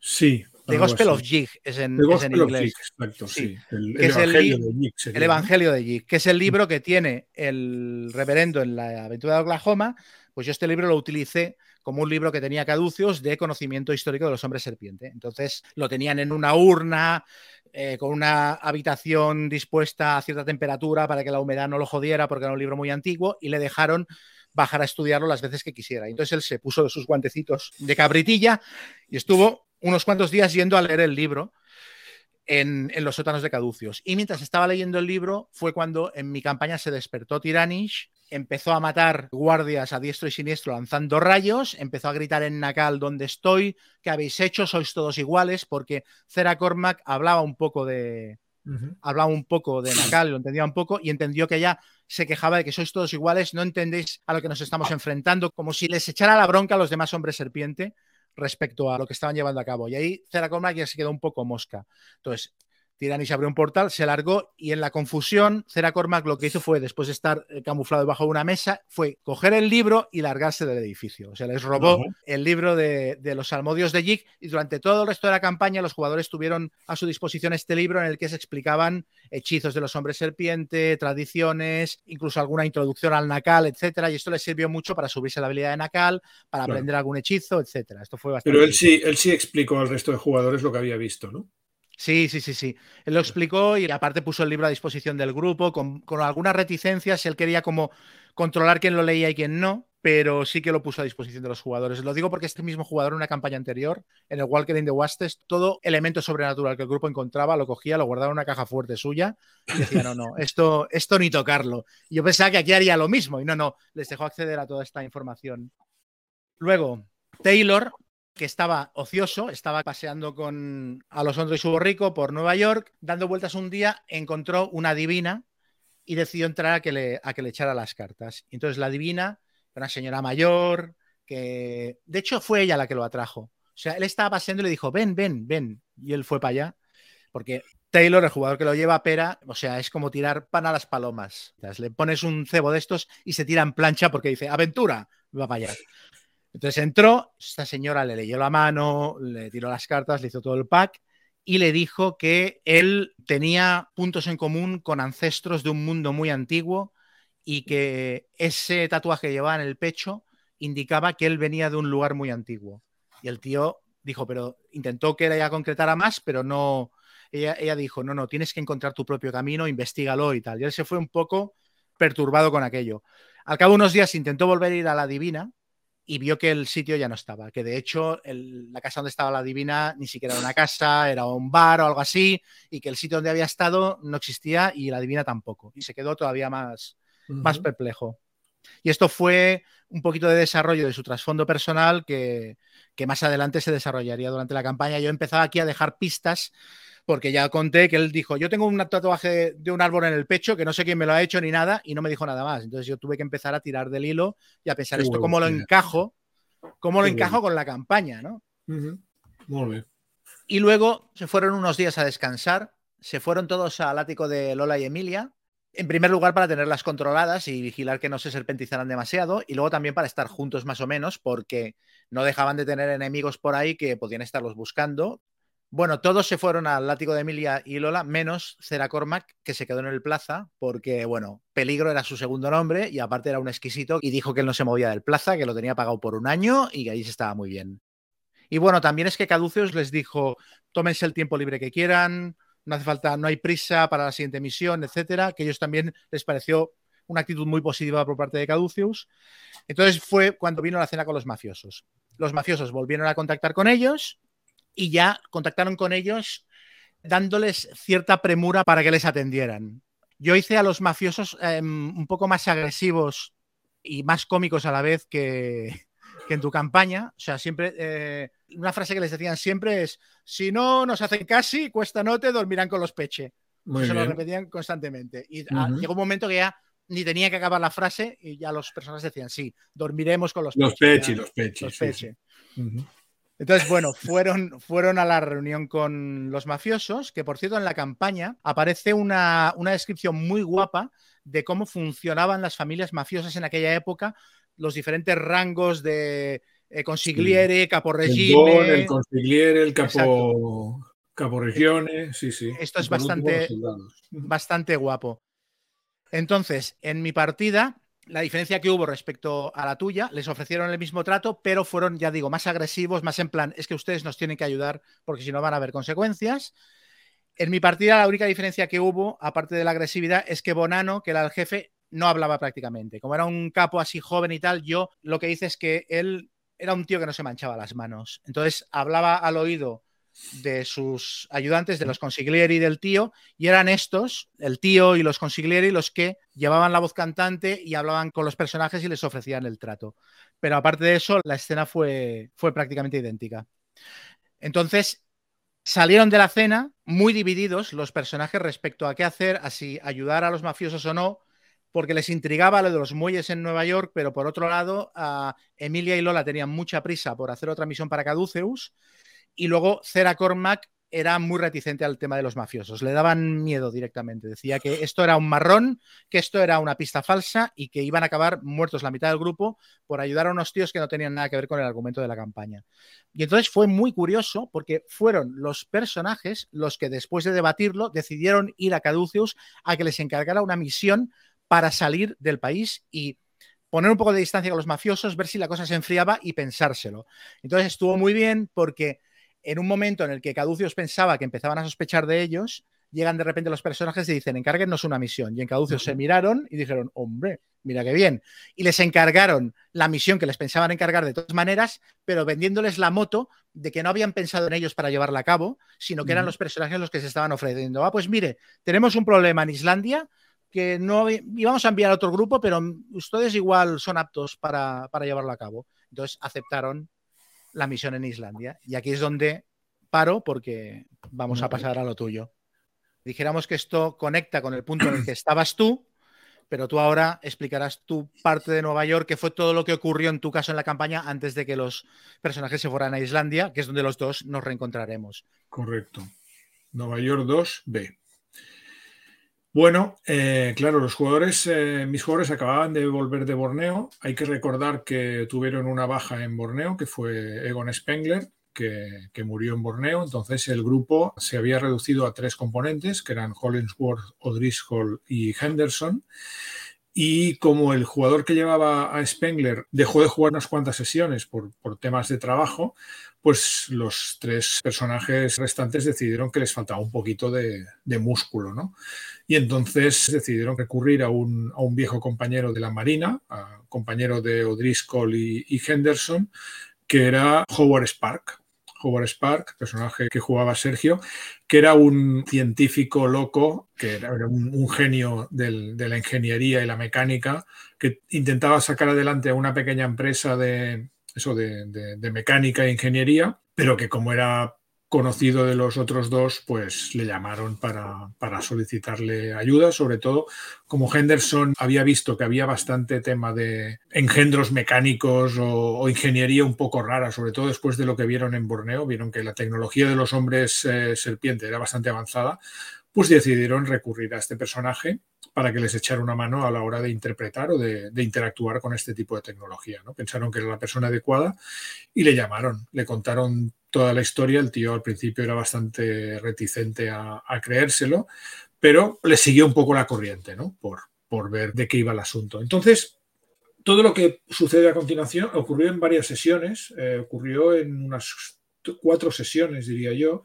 Sí. The Gospel of Jig es en, es en inglés. exacto, sí. El, el, Evangelio de Jig. El Evangelio de Jig, que es el libro que tiene el reverendo en la aventura de Oklahoma. Pues yo este libro lo utilicé como un libro que tenía caducios de conocimiento histórico de los hombres serpiente. Entonces lo tenían en una urna, eh, con una habitación dispuesta a cierta temperatura para que la humedad no lo jodiera porque era un libro muy antiguo y le dejaron bajar a estudiarlo las veces que quisiera. Entonces él se puso de sus guantecitos de cabritilla y estuvo unos cuantos días yendo a leer el libro en, en, los sótanos de caducios. Y mientras estaba leyendo el libro fue cuando en mi campaña se despertó Tiranish, empezó a matar guardias a diestro y siniestro lanzando rayos, empezó a gritar en Nakal ¿dónde estoy? ¿Qué habéis hecho? Sois todos iguales, porque Cera Cormac hablaba un poco de, Uh -huh. hablaba un poco de Nakal, lo entendía un poco y entendió que ella se quejaba de que sois todos iguales, no entendéis a lo que nos estamos enfrentando, como si les echara la bronca a los demás hombres serpiente respecto a lo que estaban llevando a cabo. Y ahí Cera ya se quedó un poco mosca. Entonces, Tirani se abrió un portal, se largó y en la confusión, Cera Cormac lo que hizo fue, después de estar eh, camuflado debajo de una mesa, fue coger el libro y largarse del edificio. O sea, les robó uh -huh. el libro de, de, los salmodios de Jig y durante todo el resto de la campaña los jugadores tuvieron a su disposición este libro en el que se explicaban hechizos de los hombres serpiente, tradiciones, incluso alguna introducción al Nakal, etcétera. Y esto les sirvió mucho para subirse la habilidad de Nakal, para claro. aprender algún hechizo, etcétera. Esto fue bastante. Pero él sí, él sí explicó al resto de jugadores lo que había visto, ¿no? Sí, sí, sí, sí. Él lo explicó y aparte puso el libro a disposición del grupo con, con, algunas reticencias. Él quería como controlar quién lo leía y quién no, pero sí que lo puso a disposición de los jugadores. Lo digo porque este mismo jugador en una campaña anterior, en el Walker in the Wastes, todo elemento sobrenatural que el grupo encontraba lo cogía, lo guardaba en una caja fuerte suya y decía, no, no, esto, esto ni tocarlo. Y yo pensaba que aquí haría lo mismo y no, no, les dejó acceder a toda esta información. Luego, Taylor que estaba ocioso, estaba paseando con Alonso y su borrico por Nueva York, dando vueltas un día, encontró una divina y decidió entrar a que le, a que le echara las cartas. Y entonces la divina, una señora mayor, que de hecho fue ella la que lo atrajo. O sea, él estaba paseando y le dijo, ven, ven, ven. Y él fue para allá, porque Taylor, el jugador que lo lleva a pera, o sea, es como tirar pan a las palomas. Le pones un cebo de estos y se tira en plancha porque dice, aventura, va para allá. Entonces entró, esta señora le leyó la mano, le tiró las cartas, le hizo todo el pack y le dijo que él tenía puntos en común con ancestros de un mundo muy antiguo y que ese tatuaje que llevaba en el pecho indicaba que él venía de un lugar muy antiguo. Y el tío dijo, pero intentó que ella concretara más, pero no. Ella, ella dijo, no, no, tienes que encontrar tu propio camino, investigalo y tal. Y él se fue un poco perturbado con aquello. Al cabo de unos días intentó volver a ir a la divina, y vio que el sitio ya no estaba, que de hecho la casa donde estaba la divina ni siquiera era una casa, era un bar o algo así, y que el sitio donde había estado no existía y la divina tampoco. Y se quedó todavía más, más perplejo. Y esto fue un poquito de desarrollo de su trasfondo personal que, que más adelante se desarrollaría durante la campaña. Yo empezaba aquí a dejar pistas porque ya conté que él dijo, yo tengo un tatuaje de un árbol en el pecho que no sé quién me lo ha hecho ni nada y no me dijo nada más. Entonces yo tuve que empezar a tirar del hilo y a pensar esto cómo lo encajo, cómo lo encajo con la campaña, ¿no? Muy bien. Y luego se fueron unos días a descansar, se fueron todos al ático de Lola y Emilia. En primer lugar, para tenerlas controladas y vigilar que no se serpentizaran demasiado, y luego también para estar juntos más o menos, porque no dejaban de tener enemigos por ahí que podían estarlos buscando, bueno, todos se fueron al látigo de Emilia y Lola, menos Cera Cormac, que se quedó en el plaza, porque, bueno, Peligro era su segundo nombre y aparte era un exquisito y dijo que él no se movía del plaza, que lo tenía pagado por un año y que ahí se estaba muy bien. Y bueno, también es que Caduceus les dijo, tómense el tiempo libre que quieran, no hace falta, no hay prisa para la siguiente misión, etcétera, que ellos también les pareció una actitud muy positiva por parte de Caduceus. Entonces fue cuando vino la cena con los mafiosos. Los mafiosos volvieron a contactar con ellos y ya contactaron con ellos dándoles cierta premura para que les atendieran. Yo hice a los mafiosos em, un poco más agresivos y más cómicos a la vez que, en tu campaña. O sea, siempre, eh, una frase que les decían siempre es, si no nos hacen casi, cuesta note, dormirán con los peche. Eso lo repetían constantemente. Y ah, llegó un momento que ya ni tenía que acabar la frase y ya los personajes decían, sí, dormiremos con los, los peche. Los peche, los peche. Entonces, bueno, fueron, fueron a la reunión con los mafiosos, que por cierto en la campaña aparece una, descripción muy guapa de cómo funcionaban las familias mafiosas en aquella época, los diferentes rangos de eh, consigliere, regime. El, consigliere, el capo, capo regione, sí, sí. Esto es bastante, bastante guapo. Entonces, en mi partida la diferencia que hubo respecto a la tuya, les ofrecieron el mismo trato, pero fueron, ya digo, más agresivos, más en plan, es que ustedes nos tienen que ayudar porque si no van a haber consecuencias. En mi partida, la única diferencia que hubo, aparte de la agresividad, es que Bonano, que era el jefe, no hablaba prácticamente. Como era un capo así joven y tal, yo lo que hice es que él era un tío que no se manchaba las manos. Entonces hablaba al oído de sus ayudantes, de los consiglieri del tío, y eran estos, el tío y los consiglieri, los que llevaban la voz cantante y hablaban con los personajes y les ofrecían el trato. Pero aparte de eso, la escena fue, fue prácticamente idéntica. Entonces, salieron de la cena muy divididos los personajes respecto a qué hacer, a si ayudar a los mafiosos o no, porque les intrigaba lo de los muelles en Nueva York, pero por otro lado, a Emilia y Lola tenían mucha prisa por hacer otra misión para Caduceus y luego Cera Cormac era muy reticente al tema de los mafiosos, le daban miedo directamente, decía que esto era un marrón, que esto era una pista falsa y que iban a acabar muertos la mitad del grupo por ayudar a unos tíos que no tenían nada que ver con el argumento de la campaña. Y entonces fue muy curioso porque fueron los personajes los que después de debatirlo decidieron ir a Caduceus a que les encargara una misión para salir del país y poner un poco de distancia con los mafiosos, ver si la cosa se enfriaba y pensárselo. Entonces estuvo muy bien porque en un momento en el que Caducios pensaba que empezaban a sospechar de ellos, llegan de repente los personajes y dicen, encárguenos una misión. Y en Caducios se miraron y dijeron, hombre, mira qué bien. Y les encargaron la misión que les pensaban encargar de todas maneras, pero vendiéndoles la moto de que no habían pensado en ellos para llevarla a cabo, sino que eran los personajes los que se estaban ofreciendo. Ah, pues mire, tenemos un problema en Islandia que no íbamos a enviar a otro grupo, pero ustedes igual son aptos para, para llevarlo a cabo. Entonces aceptaron la misión en Islandia. Y aquí es donde paro porque vamos a pasar a lo tuyo. Dijéramos que esto conecta con el punto en el que estabas tú, pero tú ahora explicarás tu parte de Nueva York, que fue todo lo que ocurrió en tu caso en la campaña antes de que los personajes se fueran a Islandia, que es donde los dos nos reencontraremos. Correcto. Nueva York 2, B. Bueno, eh, claro, los jugadores, eh, mis jugadores acababan de volver de Borneo. Hay que recordar que tuvieron una baja en Borneo, que fue Egon Spengler, que, murió en Borneo. Entonces el grupo se había reducido a tres componentes, que eran Hollingsworth, O'Driscoll y Henderson. Y como el jugador que llevaba a Spengler dejó de jugar unas cuantas sesiones por, temas de trabajo, pues los tres personajes restantes decidieron que les faltaba un poquito de, músculo, ¿no? Y entonces decidieron recurrir a un, a un viejo compañero de la Marina, compañero de O'Driscoll y, y, Henderson, que era Howard Spark. Howard Spark, personaje que jugaba Sergio, que era un científico loco, que era un, genio de la ingeniería y la mecánica, que intentaba sacar adelante a una pequeña empresa de, eso de, de, mecánica e ingeniería, pero que como era conocido de los otros dos, pues le llamaron para, solicitarle ayuda, sobre todo como Henderson había visto que había bastante tema de engendros mecánicos o, o ingeniería un poco rara, sobre todo después de lo que vieron en Borneo, vieron que la tecnología de los hombres eh, serpiente era bastante avanzada, pues decidieron recurrir a este personaje para que les echara una mano a la hora de interpretar o de, de, interactuar con este tipo de tecnología. ¿no? Pensaron que era la persona adecuada y le llamaron, le contaron toda la historia. El tío al principio era bastante reticente a, creérselo, pero le siguió un poco la corriente ¿no? por, por ver de qué iba el asunto. Entonces, todo lo que sucede a continuación ocurrió en varias sesiones, eh, ocurrió en unas cuatro sesiones, diría yo.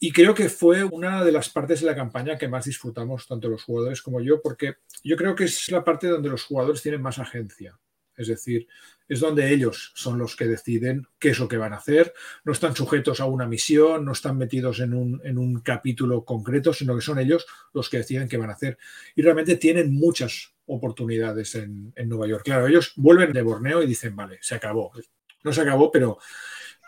Y creo que fue una de las partes de la campaña que más disfrutamos, tanto los jugadores como yo, porque yo creo que es la parte donde los jugadores tienen más agencia. Es decir, es donde ellos son los que deciden qué es lo que van a hacer. No están sujetos a una misión, no están metidos en un, en un capítulo concreto, sino que son ellos los que deciden qué van a hacer. Y realmente tienen muchas oportunidades en, en Nueva York. Claro, ellos vuelven de Borneo y dicen, vale, se acabó. No se acabó, pero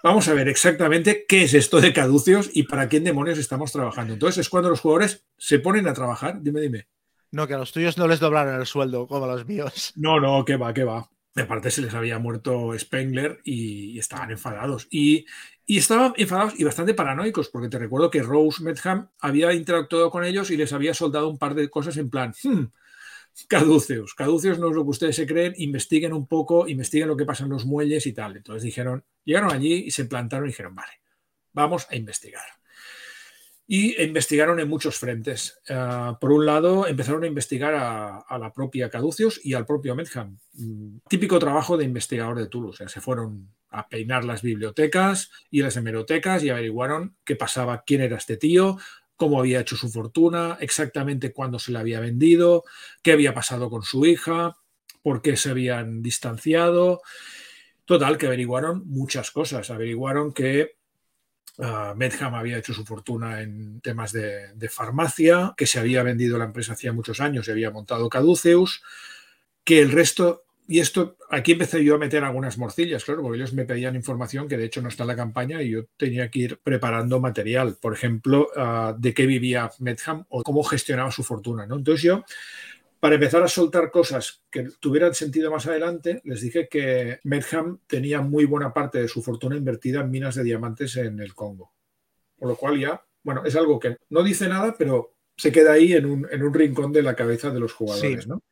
Vamos a ver exactamente qué es esto de caducios y para quién demonios estamos trabajando. Entonces es cuando los jugadores se ponen a trabajar. Dime, dime. No, que a los tuyos no les doblaron el sueldo como a los míos. No, no, que va, que va. De parte se les había muerto Spengler y, estaban enfadados. Y, y, estaban enfadados y bastante paranoicos, porque te recuerdo que Rose Medham había interactuado con ellos y les había soldado un par de cosas en plan, hmm, caduceos. Caduceos no es lo que ustedes se creen, investiguen un poco, investiguen lo que pasa en los muelles y tal. Entonces dijeron, llegaron allí y se plantaron y dijeron, vale, vamos a investigar. Y investigaron en muchos frentes. Uh, por un lado, empezaron a investigar a, la propia Caduceus y al propio Medham. Mm, típico trabajo de investigador de Toulouse. Se fueron a peinar las bibliotecas y las hemerotecas y averiguaron qué pasaba, quién era este tío, cómo había hecho su fortuna, exactamente cuándo se la había vendido, qué había pasado con su hija, por qué se habían distanciado. Total, que averiguaron muchas cosas. Averiguaron que uh, Medham había hecho su fortuna en temas de, farmacia, que se había vendido la empresa hacía muchos años y había montado Caduceus, que el resto y esto, aquí empecé yo a meter algunas morcillas, claro, porque ellos me pedían información que de hecho no está en la campaña y yo tenía que ir preparando material, por ejemplo, uh, de qué vivía Medham o cómo gestionaba su fortuna, ¿no? Entonces yo, para empezar a soltar cosas que tuvieran sentido más adelante, les dije que Medham tenía muy buena parte de su fortuna invertida en minas de diamantes en el Congo. Por lo cual ya, bueno, es algo que no dice nada, pero se queda ahí en un, en un rincón de la cabeza de los jugadores, sí. ¿no?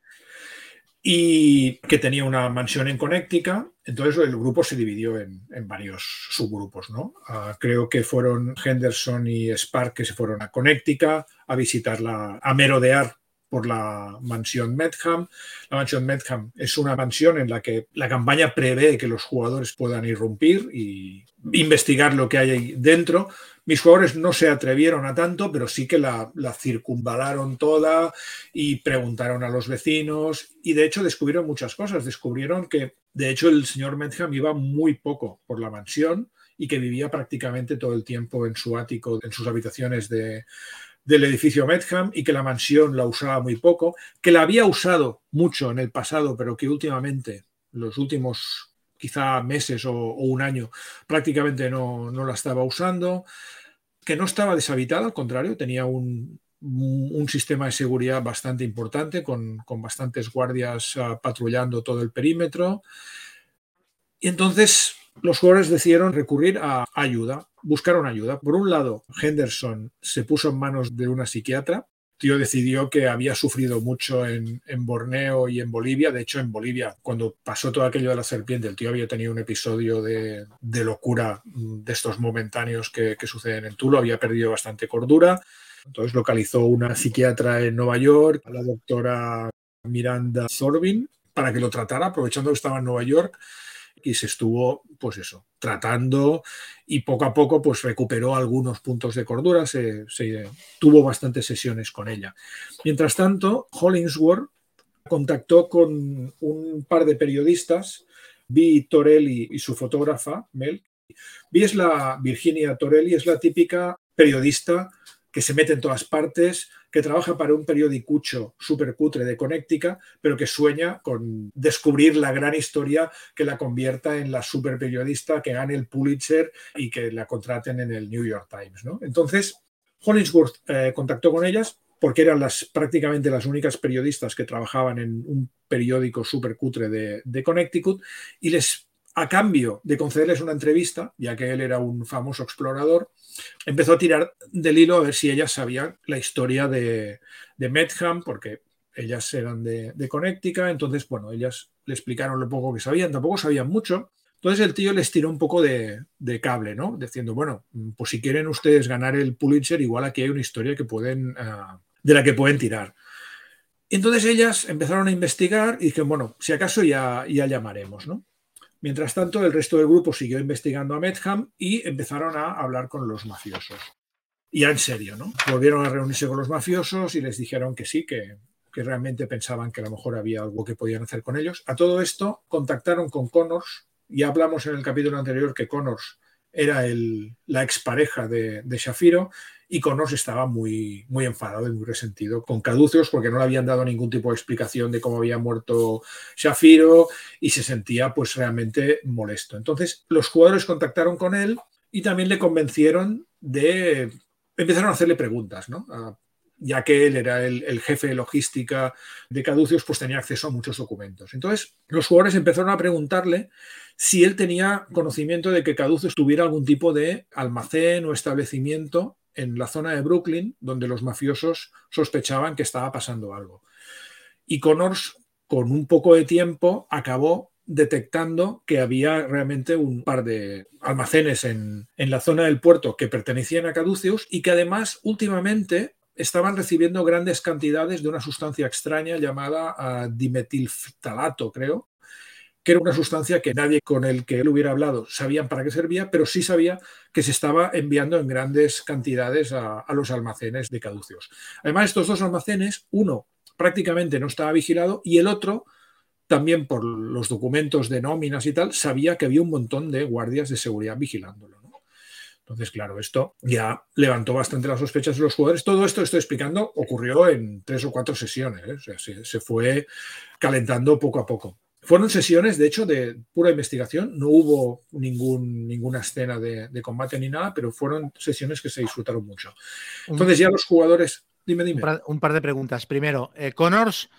y que tenía una mansión en Connecticut. Entonces el grupo se dividió en, en varios subgrupos. ¿no? Uh, creo que fueron Henderson y Spark que se fueron a Connecticut a visitarla, a merodear por la mansión Medham. La mansión Medham es una mansión en la que la campaña prevé que los jugadores puedan irrumpir y investigar lo que hay ahí dentro. Mis jugadores no se atrevieron a tanto, pero sí que la, la, circunvalaron toda y preguntaron a los vecinos y de hecho descubrieron muchas cosas. Descubrieron que de hecho el señor Medham iba muy poco por la mansión y que vivía prácticamente todo el tiempo en su ático, en sus habitaciones de, del edificio Medham y que la mansión la usaba muy poco, que la había usado mucho en el pasado, pero que últimamente, los últimos quizá meses o, un año, prácticamente no, no, la estaba usando, que no estaba deshabitada, al contrario, tenía un, un sistema de seguridad bastante importante, con, con bastantes guardias uh, patrullando todo el perímetro. Y entonces los jugadores decidieron recurrir a ayuda, buscaron ayuda. Por un lado, Henderson se puso en manos de una psiquiatra. Tío decidió que había sufrido mucho en, en, Borneo y en Bolivia. De hecho, en Bolivia, cuando pasó todo aquello de la serpiente, el tío había tenido un episodio de, de locura de estos momentáneos que, que, suceden en Tulo. Había perdido bastante cordura. Entonces localizó una psiquiatra en Nueva York, a la doctora Miranda Thorbin para que lo tratara, aprovechando que estaba en Nueva York y se estuvo, pues eso, tratando y poco a poco pues recuperó algunos puntos de cordura, se, tuvo bastantes sesiones con ella. Mientras tanto, Hollingsworth contactó con un par de periodistas, Vi Torelli y su fotógrafa, Mel. Vi es la Virginia Torelli, es la típica periodista que se mete en todas partes, que trabaja para un periodicucho súper cutre de Connecticut, pero que sueña con descubrir la gran historia que la convierta en la super periodista que gane el Pulitzer y que la contraten en el New York Times. Entonces, Hollingsworth eh, contactó con ellas porque eran las, prácticamente las únicas periodistas que trabajaban en un periódico súper cutre de, de Connecticut y les a cambio de concederles una entrevista, ya que él era un famoso explorador, empezó a tirar del hilo a ver si ellas sabían la historia de, de Medham, porque ellas eran de, de Connecticut, entonces, bueno, ellas le explicaron lo poco que sabían, tampoco sabían mucho. Entonces el tío les tiró un poco de, cable, ¿no? Diciendo, bueno, pues si quieren ustedes ganar el Pulitzer, igual aquí hay una historia que pueden, ah, de la que pueden tirar. Entonces ellas empezaron a investigar y dijeron, bueno, si acaso ya, ya llamaremos, ¿no? Mientras tanto, el resto del grupo siguió investigando a Medham y empezaron a hablar con los mafiosos. Ya en serio, ¿no? Volvieron a reunirse con los mafiosos y les dijeron que sí, que, realmente pensaban que a lo mejor había algo que podían hacer con ellos. A todo esto, contactaron con Connors. y hablamos en el capítulo anterior que Connors era el, la expareja de, de Shafiro y Connors estaba muy, muy enfadado y muy resentido con Caduceus porque no le habían dado ningún tipo de explicación de cómo había muerto Shafiro y se sentía pues realmente molesto. Entonces los jugadores contactaron con él y también le convencieron de... Empezaron a hacerle preguntas, ¿no? ya que él era el, jefe de logística de Caduceus, pues tenía acceso a muchos documentos. Entonces, los jugadores empezaron a preguntarle si él tenía conocimiento de que Caduceus tuviera algún tipo de almacén o establecimiento en la zona de Brooklyn, donde los mafiosos sospechaban que estaba pasando algo. Y Connors, con un poco de tiempo, acabó detectando que había realmente un par de almacenes en, la zona del puerto que pertenecían a Caduceus y que además últimamente estaban recibiendo grandes cantidades de una sustancia extraña llamada uh, dimetilftalato, creo, que era una sustancia que nadie con el que él hubiera hablado sabían para qué servía, pero sí sabía que se estaba enviando en grandes cantidades a, los almacenes de caduceos. Además, estos dos almacenes, uno prácticamente no estaba vigilado y el otro, también por los documentos de nóminas y tal, sabía que había un montón de guardias de seguridad vigilándolo. Entonces, claro, esto ya levantó bastante las sospechas de los jugadores. Todo esto estoy explicando ocurrió en tres o cuatro sesiones. ¿eh? O sea, se fue calentando poco a poco. Fueron sesiones, de hecho, de pura investigación. No hubo ningún, ninguna escena de, combate ni nada, pero fueron sesiones que se disfrutaron mucho. Entonces ya los jugadores... Dime, dime. Un par, de preguntas. Primero, eh, Connors,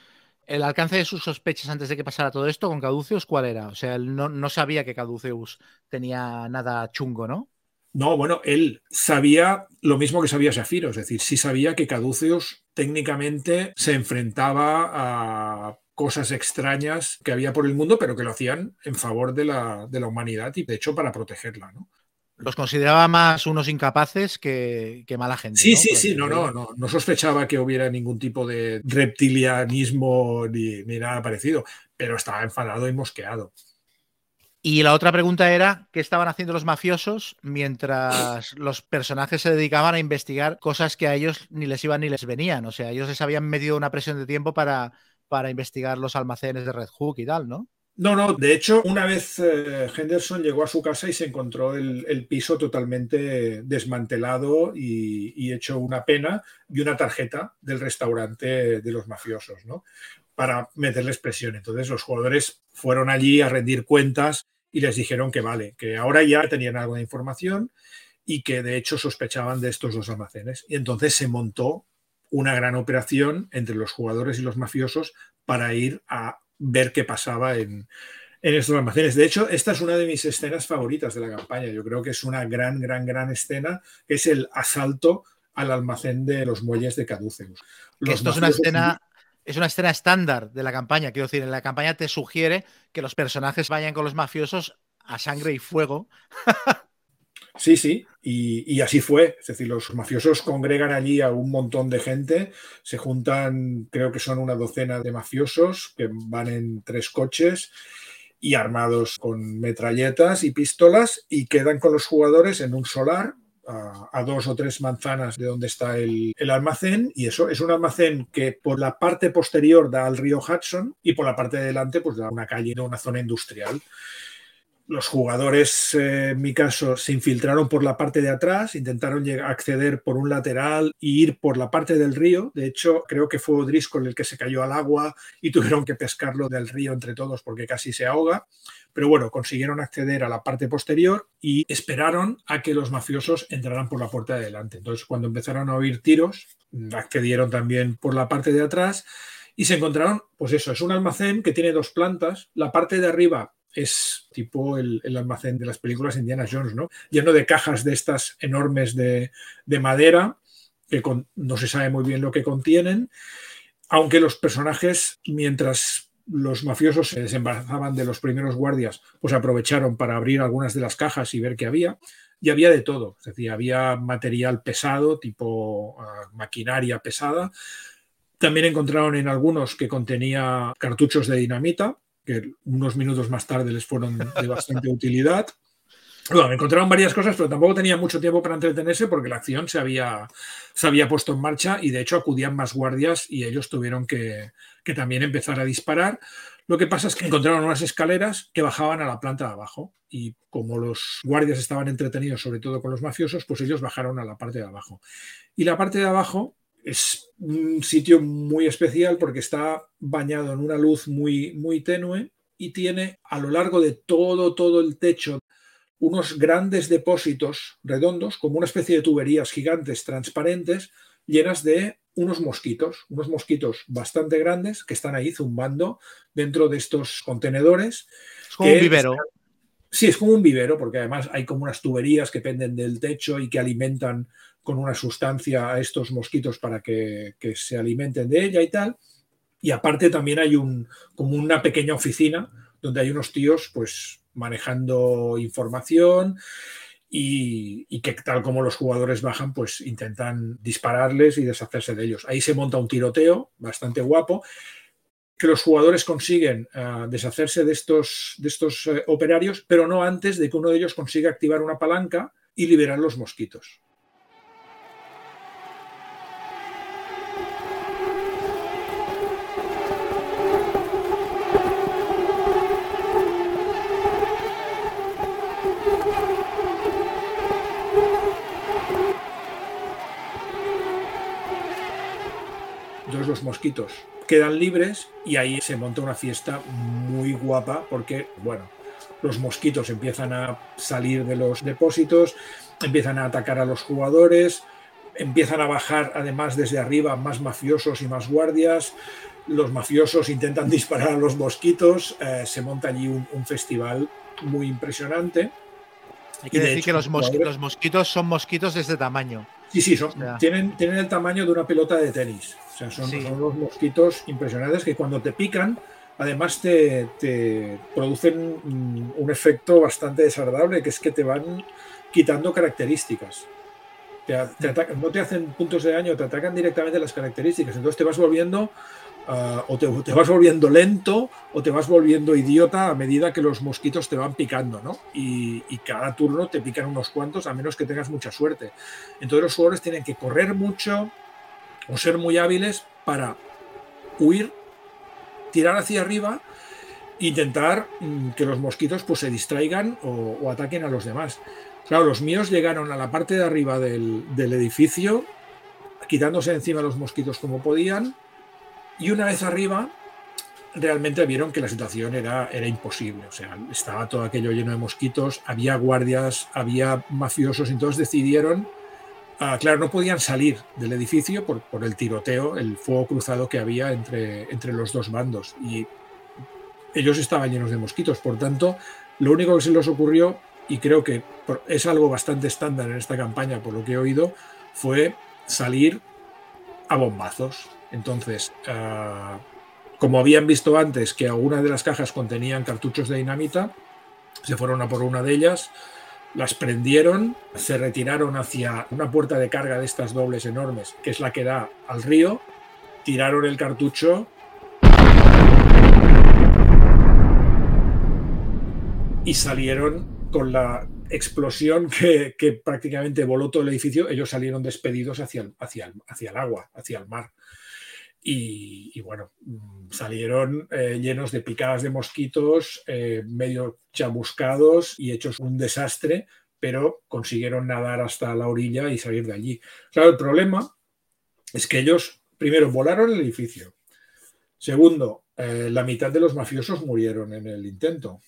el alcance de sus sospechas antes de que pasara todo esto con Caduceus, ¿cuál era? O sea, él no, no sabía que Caduceus tenía nada chungo, ¿no? No, bueno, él sabía lo mismo que sabía Shafiro, es decir, sí sabía que Caduceus técnicamente se enfrentaba a cosas extrañas que había por el mundo, pero que lo hacían en favor de la, de la humanidad y de hecho para protegerla. ¿no? Los consideraba más unos incapaces que, mala gente. Sí, sí, sí, no, no, no, no sospechaba que hubiera ningún tipo de reptilianismo ni, ni nada parecido, pero estaba enfadado y mosqueado. Y la otra pregunta era, ¿qué estaban haciendo los mafiosos mientras los personajes se dedicaban a investigar cosas que a ellos ni les iban ni les venían? O sea, ellos les habían medido una presión de tiempo para para investigar los almacenes de Red Hook y tal, ¿no? No, no, de hecho, una vez eh, Henderson llegó a su casa y se encontró el, piso totalmente desmantelado y, hecho una pena y una tarjeta del restaurante de los mafiosos, ¿no? Para meterles presión. Entonces los jugadores fueron allí a rendir cuentas y les dijeron que vale, que ahora ya tenían algo de información y que de hecho sospechaban de estos dos almacenes. Y entonces se montó una gran operación entre los jugadores y los mafiosos para ir a ver qué pasaba en, estos almacenes. De hecho, esta es una de mis escenas favoritas de la campaña. Yo creo que es una gran, gran, gran escena. Es el asalto al almacén de los muelles de Caduceus. esto es una escena. Es una escena estándar de la campaña. Quiero decir, en la campaña te sugiere que los personajes vayan con los mafiosos a sangre y fuego <laughs> Sí, sí, y, así fue. Es decir, los mafiosos congregan allí a un montón de gente, se juntan, creo que son una docena de mafiosos que van en tres coches y armados con metralletas y pistolas y quedan con los jugadores en un solar a, dos o tres manzanas de donde está el, el, almacén y eso es un almacén que por la parte posterior da al río Hudson y por la parte de delante pues da una calle, una zona industrial los jugadores, eh, en mi caso, se infiltraron por la parte de atrás, intentaron acceder por un lateral e ir por la parte del río. De hecho, creo que fue O'Driscoll el que se cayó al agua y <laughs> tuvieron que pescarlo del río entre todos porque casi se ahoga. Pero bueno, consiguieron acceder a la parte posterior y esperaron a que los mafiosos entraran por la puerta de adelante. Entonces, cuando empezaron a oír tiros, accedieron también por la parte de atrás y se encontraron, pues eso, es un almacén que tiene dos plantas. La parte de arriba es tipo el, almacén de las películas Indiana Jones, ¿no? Lleno de cajas de estas enormes de, madera, que no se sabe muy bien lo que contienen, aunque los personajes, mientras los mafiosos se desembarazaban de los primeros guardias, pues aprovecharon para abrir algunas de las cajas y ver qué había. Y había de todo, es decir, había material pesado, tipo ah, maquinaria pesada. También encontraron en algunos que contenía cartuchos de dinamita, que unos minutos más tarde les fueron de bastante <laughs> utilidad. Bueno, encontraron varias cosas, pero tampoco tenía mucho tiempo para entretenerse porque la acción se había, se había puesto en marcha y de hecho acudían más guardias y ellos tuvieron que, que también empezar a disparar. Lo que pasa es que encontraron unas escaleras que bajaban a la planta de abajo y como los guardias estaban entretenidos sobre todo con los mafiosos, pues ellos bajaron a la parte de abajo. Y la parte de abajo es un sitio muy especial porque está bañado en una luz muy, muy tenue y tiene a lo largo de todo, todo el techo unos grandes depósitos redondos, como una especie de tuberías gigantes transparentes, llenas de unos mosquitos, unos mosquitos bastante grandes que están ahí zumbando dentro de estos contenedores. Es como un vivero. Sí, es como un vivero, porque además hay como unas tuberías que penden del techo y que alimentan con una sustancia a estos mosquitos para que, se alimenten de ella y tal. Y aparte también hay un, como una pequeña oficina donde hay unos tíos pues manejando información y, y, que tal como los jugadores bajan pues intentan dispararles y deshacerse de ellos. Ahí se monta un tiroteo bastante guapo que los jugadores consiguen eh, deshacerse de estos, de estos eh, operarios, pero no antes de que uno de ellos consiga activar una palanca y liberar los mosquitos. Los mosquitos quedan libres y ahí se monta una fiesta muy guapa porque, bueno, los mosquitos empiezan a salir de los depósitos, empiezan a atacar a los jugadores, empiezan a bajar además desde arriba más mafiosos y más guardias, los mafiosos intentan <laughs> disparar a los mosquitos, eh, se monta allí un, festival muy impresionante. Hay que decir que los, mosquitos son mosquitos de este tamaño. Sí, sí, son, tienen, tienen el tamaño de una pelota de tenis sea, son, unos mosquitos impresionantes que cuando te pican, además te, producen un efecto bastante desagradable, que es que te van quitando características. no te hacen puntos de daño, te atacan directamente las características. Entonces te vas volviendo ah, o te, vas volviendo lento o te vas volviendo idiota a medida que los mosquitos te van picando, ¿no? Y, cada turno te pican unos cuantos, a menos que tengas mucha suerte. Entonces los jugadores tienen que correr mucho, o ser muy hábiles para huir, tirar hacia arriba intentar mm, que los mosquitos pues, se distraigan o, ataquen a los demás. Claro, los míos llegaron a la parte de arriba del, edificio, quitándose encima los mosquitos como podían, y una vez arriba realmente vieron que la situación era, era imposible. O sea, estaba todo aquello lleno de mosquitos, había guardias, había mafiosos, entonces decidieron Ah, claro, no podían salir del edificio por, el tiroteo, el fuego cruzado que había entre, entre los dos bandos. Y ellos estaban llenos de mosquitos. Por tanto, lo único que se les ocurrió, y creo que es algo bastante estándar en esta campaña, por lo que he oído, fue salir a bombazos. Entonces, ah, como habían visto antes que algunas de las cajas contenían cartuchos de dinamita, se fueron a por una de ellas las prendieron, se retiraron hacia una puerta de carga de estas dobles enormes, que es la que da al río, tiraron el cartucho y salieron con la explosión que, prácticamente voló todo el edificio, ellos salieron despedidos hacia el, hacia hacia el agua, hacia el mar. Y, bueno, mm, salieron eh, llenos de picadas de mosquitos, eh, medio chamuscados y hechos un desastre, pero consiguieron nadar hasta la orilla y salir de allí. Claro, el problema es que ellos, primero, volaron el edificio. Segundo, eh, la mitad de los mafiosos murieron en el intento.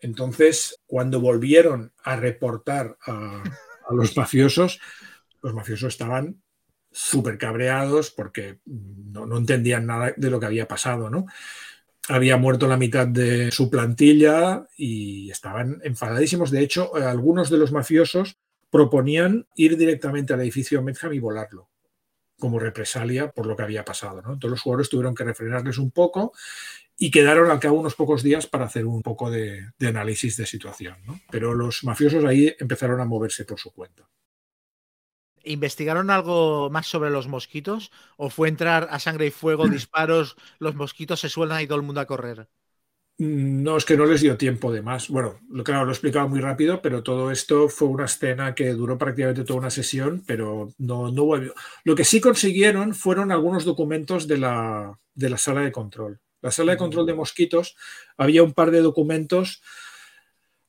Entonces, cuando volvieron a reportar a, los mafiosos, los mafiosos estaban súper cabreados porque no, entendían nada de lo que había pasado, ¿no? Había muerto la mitad de su plantilla y estaban enfadadísimos. De hecho, algunos de los mafiosos proponían ir directamente al edificio Medham y volarlo como represalia por lo que había pasado. ¿no? Entonces los jugadores tuvieron que refrenarles un poco y quedaron al cabo unos pocos días para hacer un poco de, análisis de situación. Pero los mafiosos ahí empezaron a moverse por su cuenta. ¿Investigaron algo más sobre los mosquitos? ¿O fue entrar a sangre y fuego, <clears throat> disparos, los mosquitos se sueltan y todo el mundo a correr? Mm, no, es que no les dio tiempo de más. Bueno, claro, lo he explicado muy rápido, pero todo esto fue una escena que duró prácticamente toda una sesión, pero no, no volvió. Lo que sí consiguieron fueron algunos documentos de la, de la sala de control. La sala de control de mosquitos, había un par de documentos.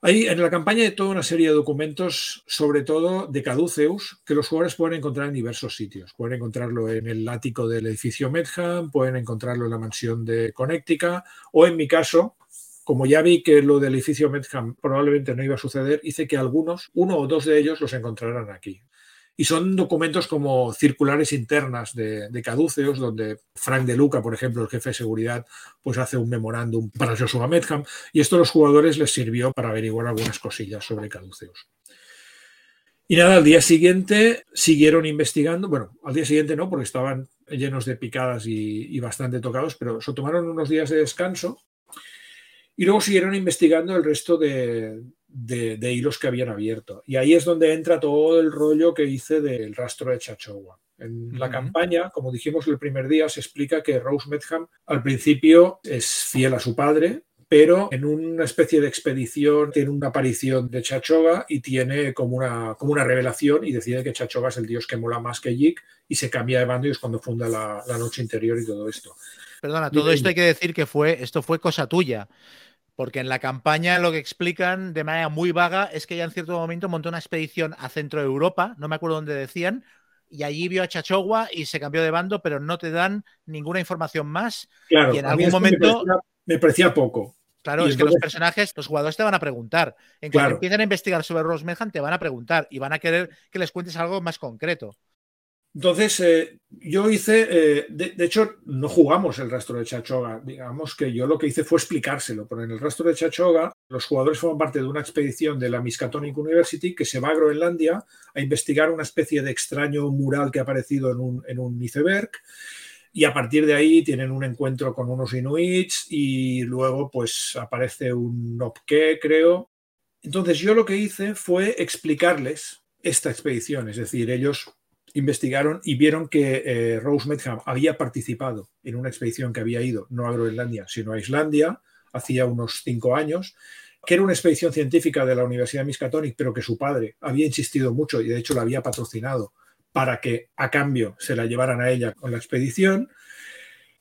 Hay en la campaña hay toda una serie de documentos, sobre todo de Caduceus, que los jugadores pueden encontrar en diversos sitios. Pueden encontrarlo en el ático del edificio Medham, pueden encontrarlo en la mansión de Connecticut, o en mi caso, como ya vi que lo del edificio Medham probablemente no iba a suceder, hice que algunos, uno o dos de ellos, los encontraran aquí. Y son documentos como circulares internas de, caduceos, donde Frank De Luca, por ejemplo, el jefe de seguridad, pues hace un memorándum para Joshua Medham. Y esto a los jugadores les sirvió para averiguar algunas cosillas sobre caduceos. Y nada, al día siguiente siguieron investigando. Bueno, al día siguiente no, porque estaban llenos de picadas y bastante tocados, pero se tomaron unos días de descanso y luego siguieron investigando el resto de, de, hilos que habían abierto. Y ahí es donde entra todo el rollo que hice del rastro de Chachowa. En la campaña, como dijimos el primer día, se explica que Rose Medham al principio es fiel a su padre, pero en una especie de expedición tiene una aparición de Chachoga y tiene como una, como una revelación y decide que Chachoga es el dios que mola más que Yik y se cambia de bando y es cuando funda la, la noche interior y todo esto. Perdona, todo esto hay que decir que fue, esto fue cosa tuya. Porque en la campaña lo que explican de manera muy vaga es que ya en cierto momento montó una expedición a Centro Europa, no me acuerdo dónde decían, y allí vio a Chachogua y se cambió de bando, pero no te dan ninguna información más. Claro, y en algún momento. Me parecía, poco. Claro, es que los personajes, los jugadores te van a preguntar. En cuanto empiezan a investigar sobre Rose te van a preguntar y van a querer que les cuentes algo más concreto. Entonces, eh, yo hice, eh, de, hecho, no jugamos el rastro de Chachoga. Digamos que yo lo que hice fue explicárselo, pero en el rastro de Chachoga, los jugadores forman parte de una expedición de la Miskatonic University que se va a Groenlandia a investigar una especie de extraño mural que ha aparecido en un, en un iceberg. Y a partir de ahí tienen un encuentro con unos inuits y luego pues aparece un Nopke, creo. Entonces yo lo que hice fue explicarles esta expedición, es decir, ellos investigaron y vieron que eh, Rose Medham había participado en una expedición que había ido no a Groenlandia, sino a Islandia, hacía unos cinco años, que era una expedición científica de la Universidad de Miskatonic, pero que su padre había insistido mucho y de hecho la había patrocinado para que a cambio se la llevaran a ella con la expedición.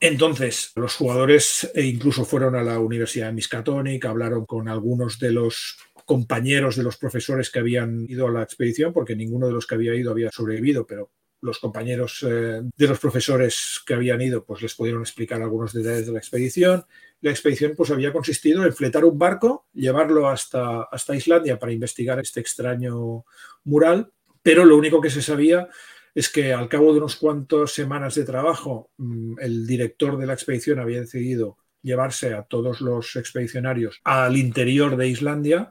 Entonces, los jugadores e incluso fueron a la Universidad de Miskatonic, hablaron con algunos de los compañeros de los profesores que habían ido a la expedición, porque ninguno de los que había ido había sobrevivido, pero los compañeros eh, de los profesores que habían ido pues les pudieron explicar algunos detalles de la expedición. La expedición pues había consistido en fletar un barco, llevarlo hasta, hasta Islandia para investigar este extraño mural, pero lo único que se sabía es que al cabo de unos cuantos semanas de trabajo, mm, el director de la expedición había decidido llevarse a todos los expedicionarios al interior de Islandia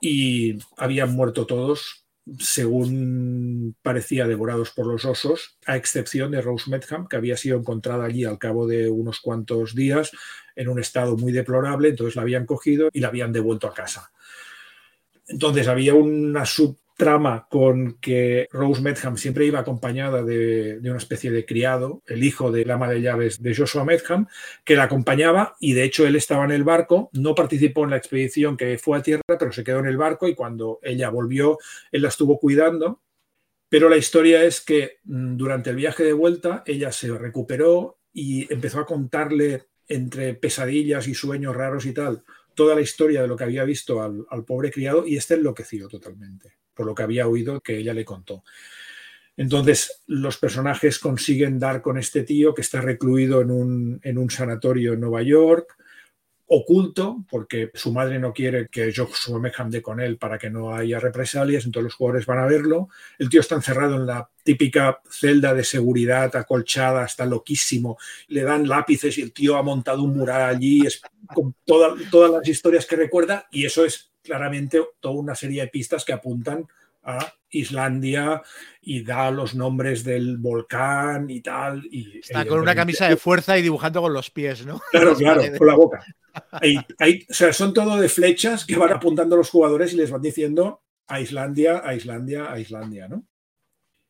y habían muerto todos, según parecía, devorados por los osos, a excepción de Rose Medham, que había sido encontrada allí al cabo de unos cuantos días en un estado muy deplorable, entonces la habían cogido y la habían devuelto a casa. Entonces había una subtrama con que Rose Medham siempre iba acompañada de, una especie de criado, el hijo del ama de llaves de Joshua Medham, que la acompañaba y de hecho él estaba en el barco, no participó en la expedición que fue a tierra, pero se quedó en el barco y cuando ella volvió, él la estuvo cuidando. Pero la historia es que mm, durante el viaje de vuelta ella se recuperó y empezó a contarle entre pesadillas y sueños raros y tal, toda la historia de lo que había visto al, pobre criado y este enloqueció totalmente por lo que había oído que ella le contó. Entonces, los personajes consiguen dar con este tío que está recluido en un, en un sanatorio en Nueva York, oculto, porque su madre no quiere que Joshua Meham dé con él para que no haya represalias, entonces los jugadores van a verlo. El tío está encerrado en la típica celda de seguridad acolchada, está loquísimo, le dan lápices y el tío ha montado un mural allí, es con todas las historias que recuerda y eso es claramente toda una serie de pistas que apuntan a Islandia y da los nombres del volcán y tal. Y, Está con una camisa de fuerza y dibujando con los pies, ¿no? Claro, claro, <laughs> con la boca. o sea, son todo de flechas que van apuntando a los jugadores y les van diciendo a Islandia, a Islandia, a Islandia, ¿no?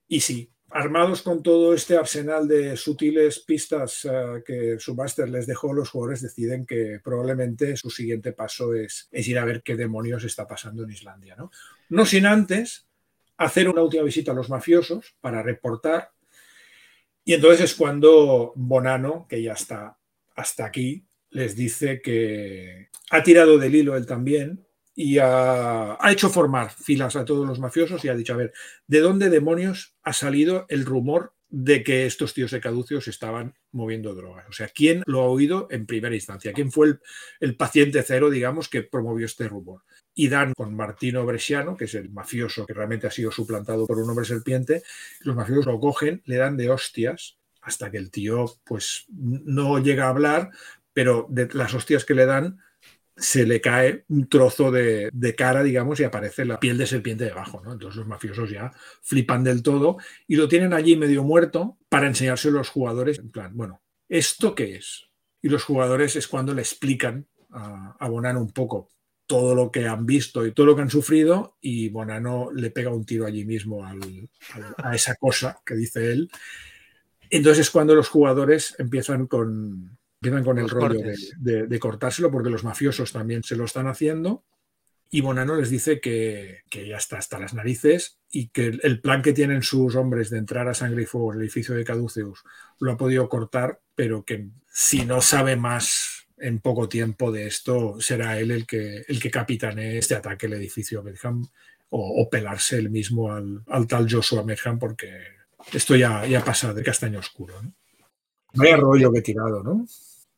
Y sí, armados con todo este arsenal de sutiles pistas eh, que su máster les dejó, los jugadores deciden que probablemente su siguiente paso es, es, ir a ver qué demonios está pasando en Islandia. ¿no? no sin antes hacer una última visita a los mafiosos para reportar. Y entonces es cuando Bonano, que ya está hasta aquí, les dice que ha tirado del hilo él también y ha, hecho formar filas a todos los mafiosos y ha dicho, a ver, ¿de dónde demonios ha salido el rumor de que estos tíos de caducios estaban moviendo drogas? O sea, ¿quién lo ha oído en primera instancia? ¿Quién fue el, paciente cero, digamos, que promovió este rumor? Y dan con Martino Bresciano, que es el mafioso que realmente ha sido suplantado por un hombre serpiente, los mafiosos lo cogen, le dan de hostias hasta que el tío pues no llega a hablar, pero de las hostias que le dan se le cae un trozo de, cara, digamos, y aparece la piel de serpiente debajo, ¿no? Entonces los mafiosos ya flipan del todo y lo tienen allí medio muerto para enseñarse a los jugadores, en plan, bueno, ¿esto qué es? Y los jugadores es cuando le explican a, Bonano un poco todo lo que han visto y todo lo que han sufrido y Bonano le pega un tiro allí mismo a esa cosa que dice él. Entonces es cuando los jugadores empiezan con, Empiezan con el rollo de, cortárselo porque los mafiosos también se lo están haciendo. Y Bonano les dice que, ya está hasta las narices y que el, plan que tienen sus hombres de entrar a Sangre y Fuego, el edificio de Caduceus, lo ha podido cortar, pero que si no sabe más en poco tiempo de esto, será él el que, el que capitanee este ataque al edificio Medham o, pelarse él mismo al, tal Joshua Medham porque esto ya, ya pasa de castaño oscuro. ¿no? Vaya rollo que he tirado, ¿no?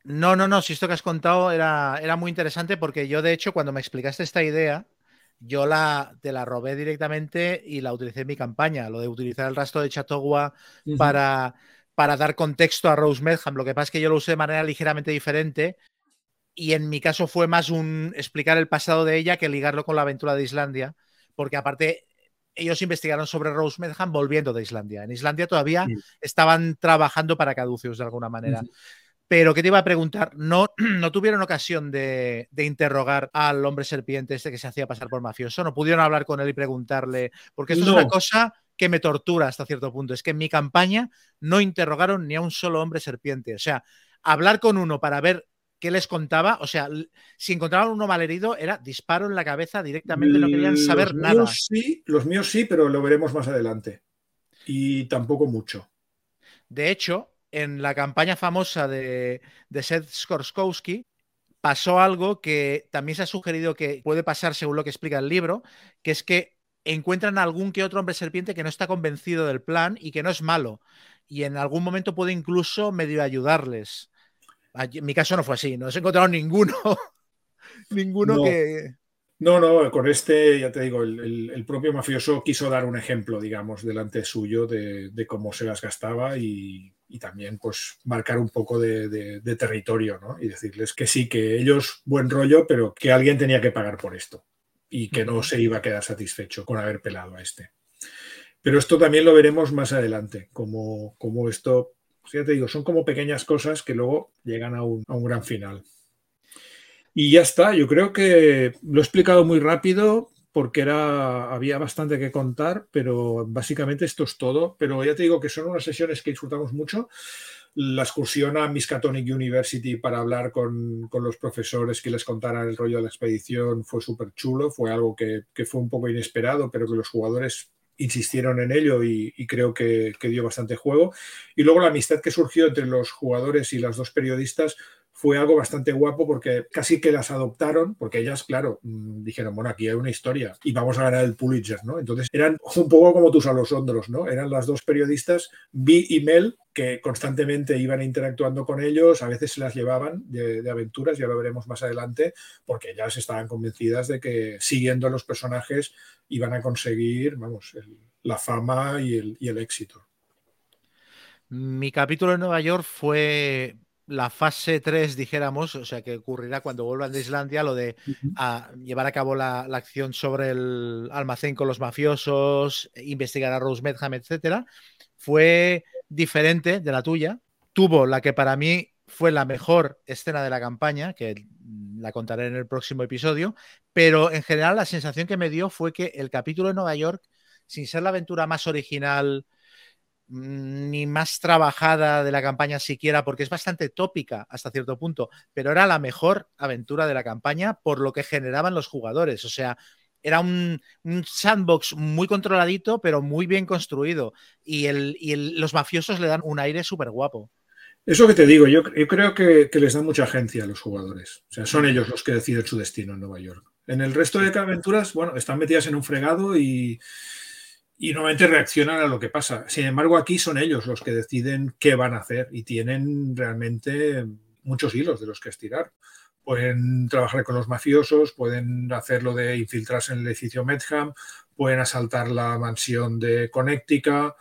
No, no, no, si esto que has contado era, era muy interesante porque yo, de hecho, cuando me explicaste esta idea, yo la, te la robé directamente y la utilicé en mi campaña, lo de utilizar el rastro de Chatogua para, para dar contexto a Rose Medham. Lo que pasa es que yo lo usé de manera ligeramente diferente y en mi caso fue más un explicar el pasado de ella que ligarlo con la aventura de Islandia, porque aparte ellos investigaron sobre Rose Medham volviendo de Islandia. En Islandia todavía estaban trabajando para Caduceus de alguna manera. Pero que te iba a preguntar, ¿no, <clears throat> no tuvieron ocasión de, interrogar al hombre serpiente este que se hacía pasar por mafioso? ¿No pudieron hablar con él y preguntarle? Porque esto es una cosa que me tortura hasta cierto punto. Es que en mi campaña no interrogaron ni a un solo hombre serpiente. O sea, hablar con uno para ver qué les contaba, o sea, si encontraban uno malherido, era disparo en la cabeza directamente, no querían saber nada. Sí, los míos sí, pero lo veremos más adelante. Y tampoco mucho. De hecho, en la campaña famosa de, Seth Skorskowski pasó algo que también se ha sugerido que puede pasar según lo que explica el libro, que es que encuentran algún que otro hombre serpiente que no está convencido del plan y que no es malo. Y en algún momento puede incluso medio ayudarles. En mi caso no fue así, no se encontraron ninguno. <laughs> ninguno que. No, no, con este, ya te digo, el, propio mafioso quiso dar un ejemplo, digamos, delante suyo de, de cómo se las gastaba y, y también pues marcar un poco de, territorio ¿no? y decirles que sí, que ellos buen rollo, pero que alguien tenía que pagar por esto y que no se iba a quedar satisfecho con haber pelado a este. Pero esto también lo veremos más adelante, como, como esto, pues, ya te digo, son como pequeñas cosas que luego llegan a un, a un gran final. Y ya está, yo creo que lo he explicado muy rápido, porque era, había bastante que contar, pero básicamente esto es todo. Pero ya te digo que son unas sesiones que disfrutamos mucho. La excursión a Miskatonic University para hablar con, con los profesores que les contaran el rollo de la expedición fue súper chulo, fue algo que, que, fue un poco inesperado, pero que los jugadores insistieron en ello y, y creo que, que dio bastante juego. Y luego la amistad que surgió entre los jugadores y las dos periodistas fue algo bastante guapo porque casi que las adoptaron, porque ellas, claro, mm, dijeron, bueno, aquí hay una historia y vamos a ganar el Pulitzer, ¿no? Entonces eran un poco como tus a los hondros, ¿no? Eran las dos periodistas, Vi y Mel, que constantemente iban interactuando con ellos, a veces se las llevaban de, aventuras, ya lo veremos más adelante, porque ellas estaban convencidas de que siguiendo los personajes iban a conseguir, vamos, la fama y el éxito. Mi capítulo en Nueva York fue la fase 3, dijéramos, o sea, que ocurrirá cuando vuelvan de Islandia, lo de uh -huh. a llevar a cabo la, la, acción sobre el almacén con los mafiosos, investigar a Rose Medham, etcétera, fue diferente de la tuya. Tuvo la que para mí fue la mejor escena de la campaña, que la contaré en el próximo episodio, pero en general la sensación que me dio fue que el capítulo de Nueva York, sin ser la aventura más original, ni más trabajada de la campaña siquiera, porque es bastante tópica hasta cierto punto, pero era la mejor aventura de la campaña por lo que generaban los jugadores. O sea, era un, un sandbox muy controladito, pero muy bien construido. Y, el, y el, los mafiosos le dan un aire súper guapo. Eso que te digo, yo, yo creo que, que, les da mucha agencia a los jugadores. O sea, son ellos los que deciden su destino en Nueva York. En el resto de aventuras, bueno, están metidas en un fregado y y normalmente reaccionan a lo que pasa. Sin embargo, aquí son ellos los que deciden qué van a hacer y tienen realmente muchos hilos de los que estirar. Pueden trabajar con los mafiosos, pueden hacerlo de infiltrarse en el edificio Medham, pueden asaltar la mansión de Connecticut.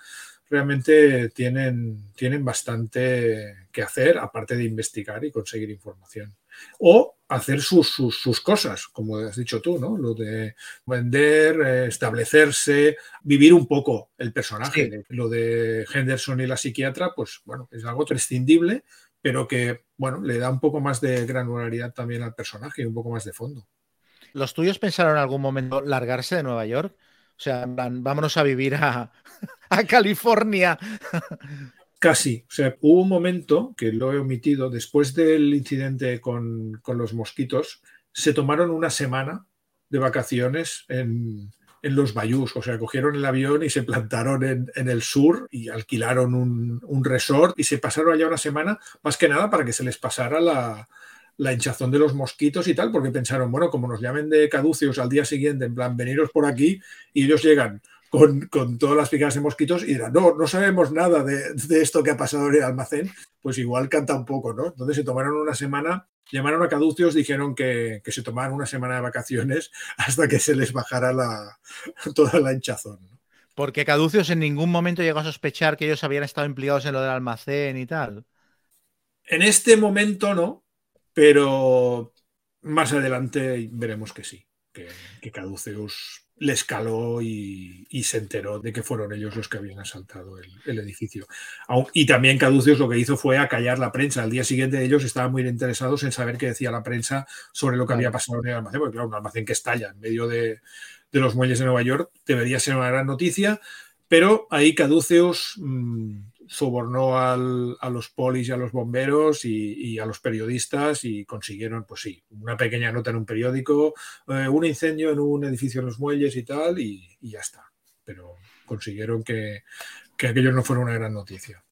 Realmente tienen, tienen bastante que hacer, aparte de investigar y conseguir información. O hacer sus, sus, sus, cosas, como has dicho tú, ¿no? Lo de vender, eh, establecerse, vivir un poco el personaje. Sí. Lo de Henderson y la psiquiatra, pues bueno, es algo prescindible, pero que, bueno, le da un poco más de granularidad también al personaje y un poco más de fondo. ¿Los tuyos pensaron en algún momento largarse de Nueva York? O sea, vámonos a vivir a, <laughs> a California. Casi. O sea, hubo un momento que lo he omitido, después del incidente con, con los mosquitos, se tomaron una semana de vacaciones en, en los Bayús, o sea, cogieron el avión y se plantaron en, en el sur y alquilaron un, un, resort y se pasaron allá una semana, más que nada para que se les pasara la, la, hinchazón de los mosquitos y tal, porque pensaron, bueno, como nos llamen de caduceos al día siguiente, en plan, veniros por aquí y ellos llegan con, con, todas las picadas de mosquitos y dirán, no, no sabemos nada de, de, esto que ha pasado en el almacén, pues igual canta un poco, ¿no? Entonces se tomaron una semana, llamaron a caducios, dijeron que, que se tomaran una semana de vacaciones <laughs> hasta que se les bajara la, toda la hinchazón. ¿no? Porque Caducios en ningún momento llegó a sospechar que ellos habían estado implicados en lo del almacén y tal. En este momento no, pero más adelante veremos que sí, que, que Caduceus le escaló y, y, se enteró de que fueron ellos los que habían asaltado el, el, edificio. Y también Caduceus lo que hizo fue acallar la prensa. Al día siguiente ellos estaban muy interesados en saber qué decía la prensa sobre lo que había pasado en el almacén, porque claro, un almacén que estalla en medio de, de los muelles de Nueva York debería ser una gran noticia, pero ahí Caduceus mmm, sobornó al, a los polis y a los bomberos y, y, a los periodistas y consiguieron, pues sí, una pequeña nota en un periódico, eh, un incendio en un edificio en los muelles y tal, y, y ya está. Pero consiguieron que, que aquello no fuera una gran noticia.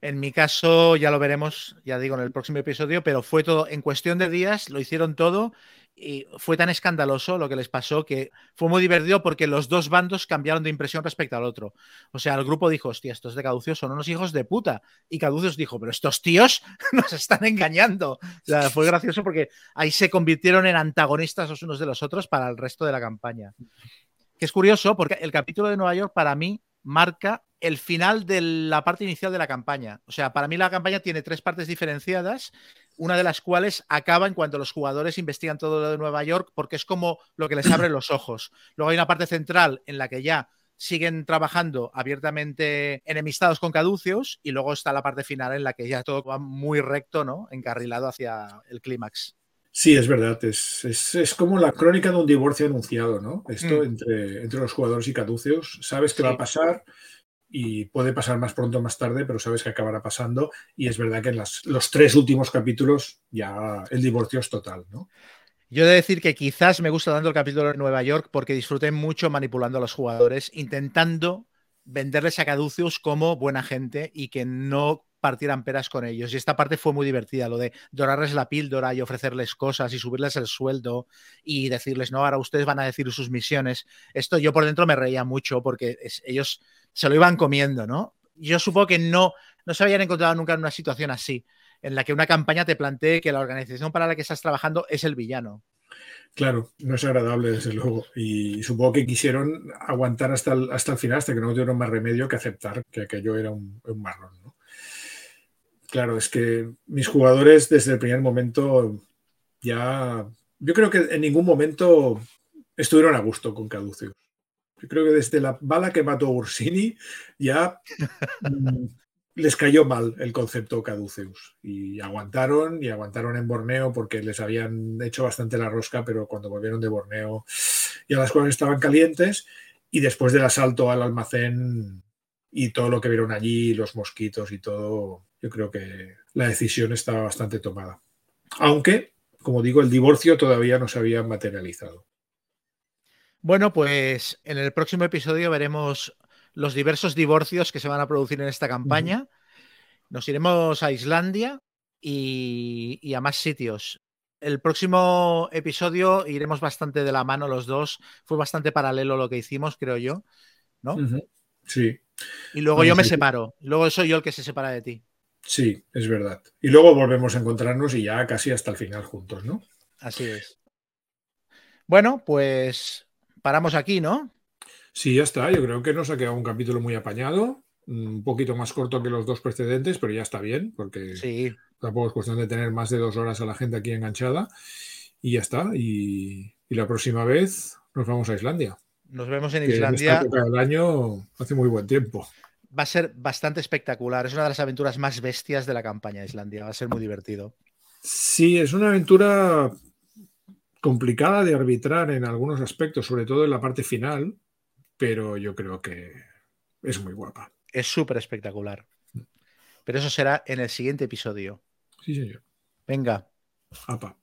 En mi caso, ya lo veremos, ya digo, en el próximo episodio, pero fue todo, en cuestión de días, lo hicieron todo y fue tan escandaloso lo que les pasó que fue muy divertido porque los dos bandos cambiaron de impresión respecto al otro. O sea, el grupo dijo, hostia, estos de Caducios son unos hijos de puta. Y Caducios dijo, pero estos tíos <laughs> nos están engañando. O sea, fue gracioso porque ahí se convirtieron en antagonistas los unos de los otros para el resto de la campaña. Que es curioso porque el capítulo de Nueva York para mí marca el final de la parte inicial de la campaña. O sea, para mí la campaña tiene tres partes diferenciadas, una de las cuales acaba en cuanto los jugadores investigan todo lo de Nueva York, porque es como lo que les abre los ojos. Luego hay una parte central en la que ya siguen trabajando abiertamente enemistados con caducios y luego está la parte final en la que ya todo va muy recto, ¿no? Encarrilado hacia el clímax. Sí, es verdad. Es, es, es, como la crónica de un divorcio anunciado, ¿no? Esto Mm. entre, entre los jugadores y caduceus. Sabes que va a pasar y puede pasar más pronto o más tarde, pero sabes que acabará pasando. Y es verdad que en los tres últimos capítulos ya el divorcio es total, ¿no? Yo he de decir que quizás me gusta tanto el capítulo de Nueva York porque disfruté mucho manipulando a los jugadores, intentando venderles a Caduceus como buena gente y que no partieran peras con ellos. Y esta parte fue muy divertida, lo de dorarles la píldora y ofrecerles cosas y subirles el sueldo y decirles, no, ahora ustedes van a decir sus misiones. Esto yo por dentro me reía mucho porque es, ellos se lo iban comiendo, ¿no? Yo supongo que no, no se habían encontrado nunca en una situación así, en la que una campaña te plantee que la organización para la que estás trabajando es el villano. Claro, no es agradable, desde luego. Y supongo que quisieron aguantar hasta el, hasta el final, hasta que no tuvieron más remedio que aceptar que aquello era un, un marrón. ¿no? Claro, es que mis jugadores desde el primer momento ya. Yo creo que en ningún momento estuvieron a gusto con Caduceus. Yo creo que desde la bala que mató Ursini ya mm, les cayó mal el concepto Caduceus. Y aguantaron, y aguantaron en Borneo porque les habían hecho bastante la rosca, pero cuando volvieron de Borneo ya las cosas estaban calientes. Y después del asalto al almacén y todo lo que vieron allí, los mosquitos y todo, yo creo que la decisión estaba bastante tomada. Aunque, como digo, el divorcio todavía no se había materializado. Bueno, pues en el próximo episodio veremos los diversos divorcios que se van a producir en esta campaña. Nos iremos a Islandia y, y, a más sitios. El próximo episodio iremos bastante de la mano los dos. Fue bastante paralelo lo que hicimos, creo yo. ¿No? Sí. Y luego yo me separo. Luego soy yo el que se separa de ti. Sí, es verdad. Y luego volvemos a encontrarnos y ya casi hasta el final juntos, ¿no? Así es. Bueno, pues paramos aquí, ¿no? Sí, ya está. Yo creo que nos ha quedado un capítulo muy apañado, un poquito más corto que los dos precedentes, pero ya está bien, porque sí. tampoco es cuestión de tener más de dos horas a la gente aquí enganchada. Y ya está. Y, y la próxima vez nos vamos a Islandia. Nos vemos en que Islandia. En esta época del año hace muy buen tiempo. Va a ser bastante espectacular. Es una de las aventuras más bestias de la campaña de Islandia. Va a ser muy divertido. Sí, es una aventura complicada de arbitrar en algunos aspectos, sobre todo en la parte final, pero yo creo que es muy guapa. Es súper espectacular. Pero eso será en el siguiente episodio. Sí, señor. Venga. Apa.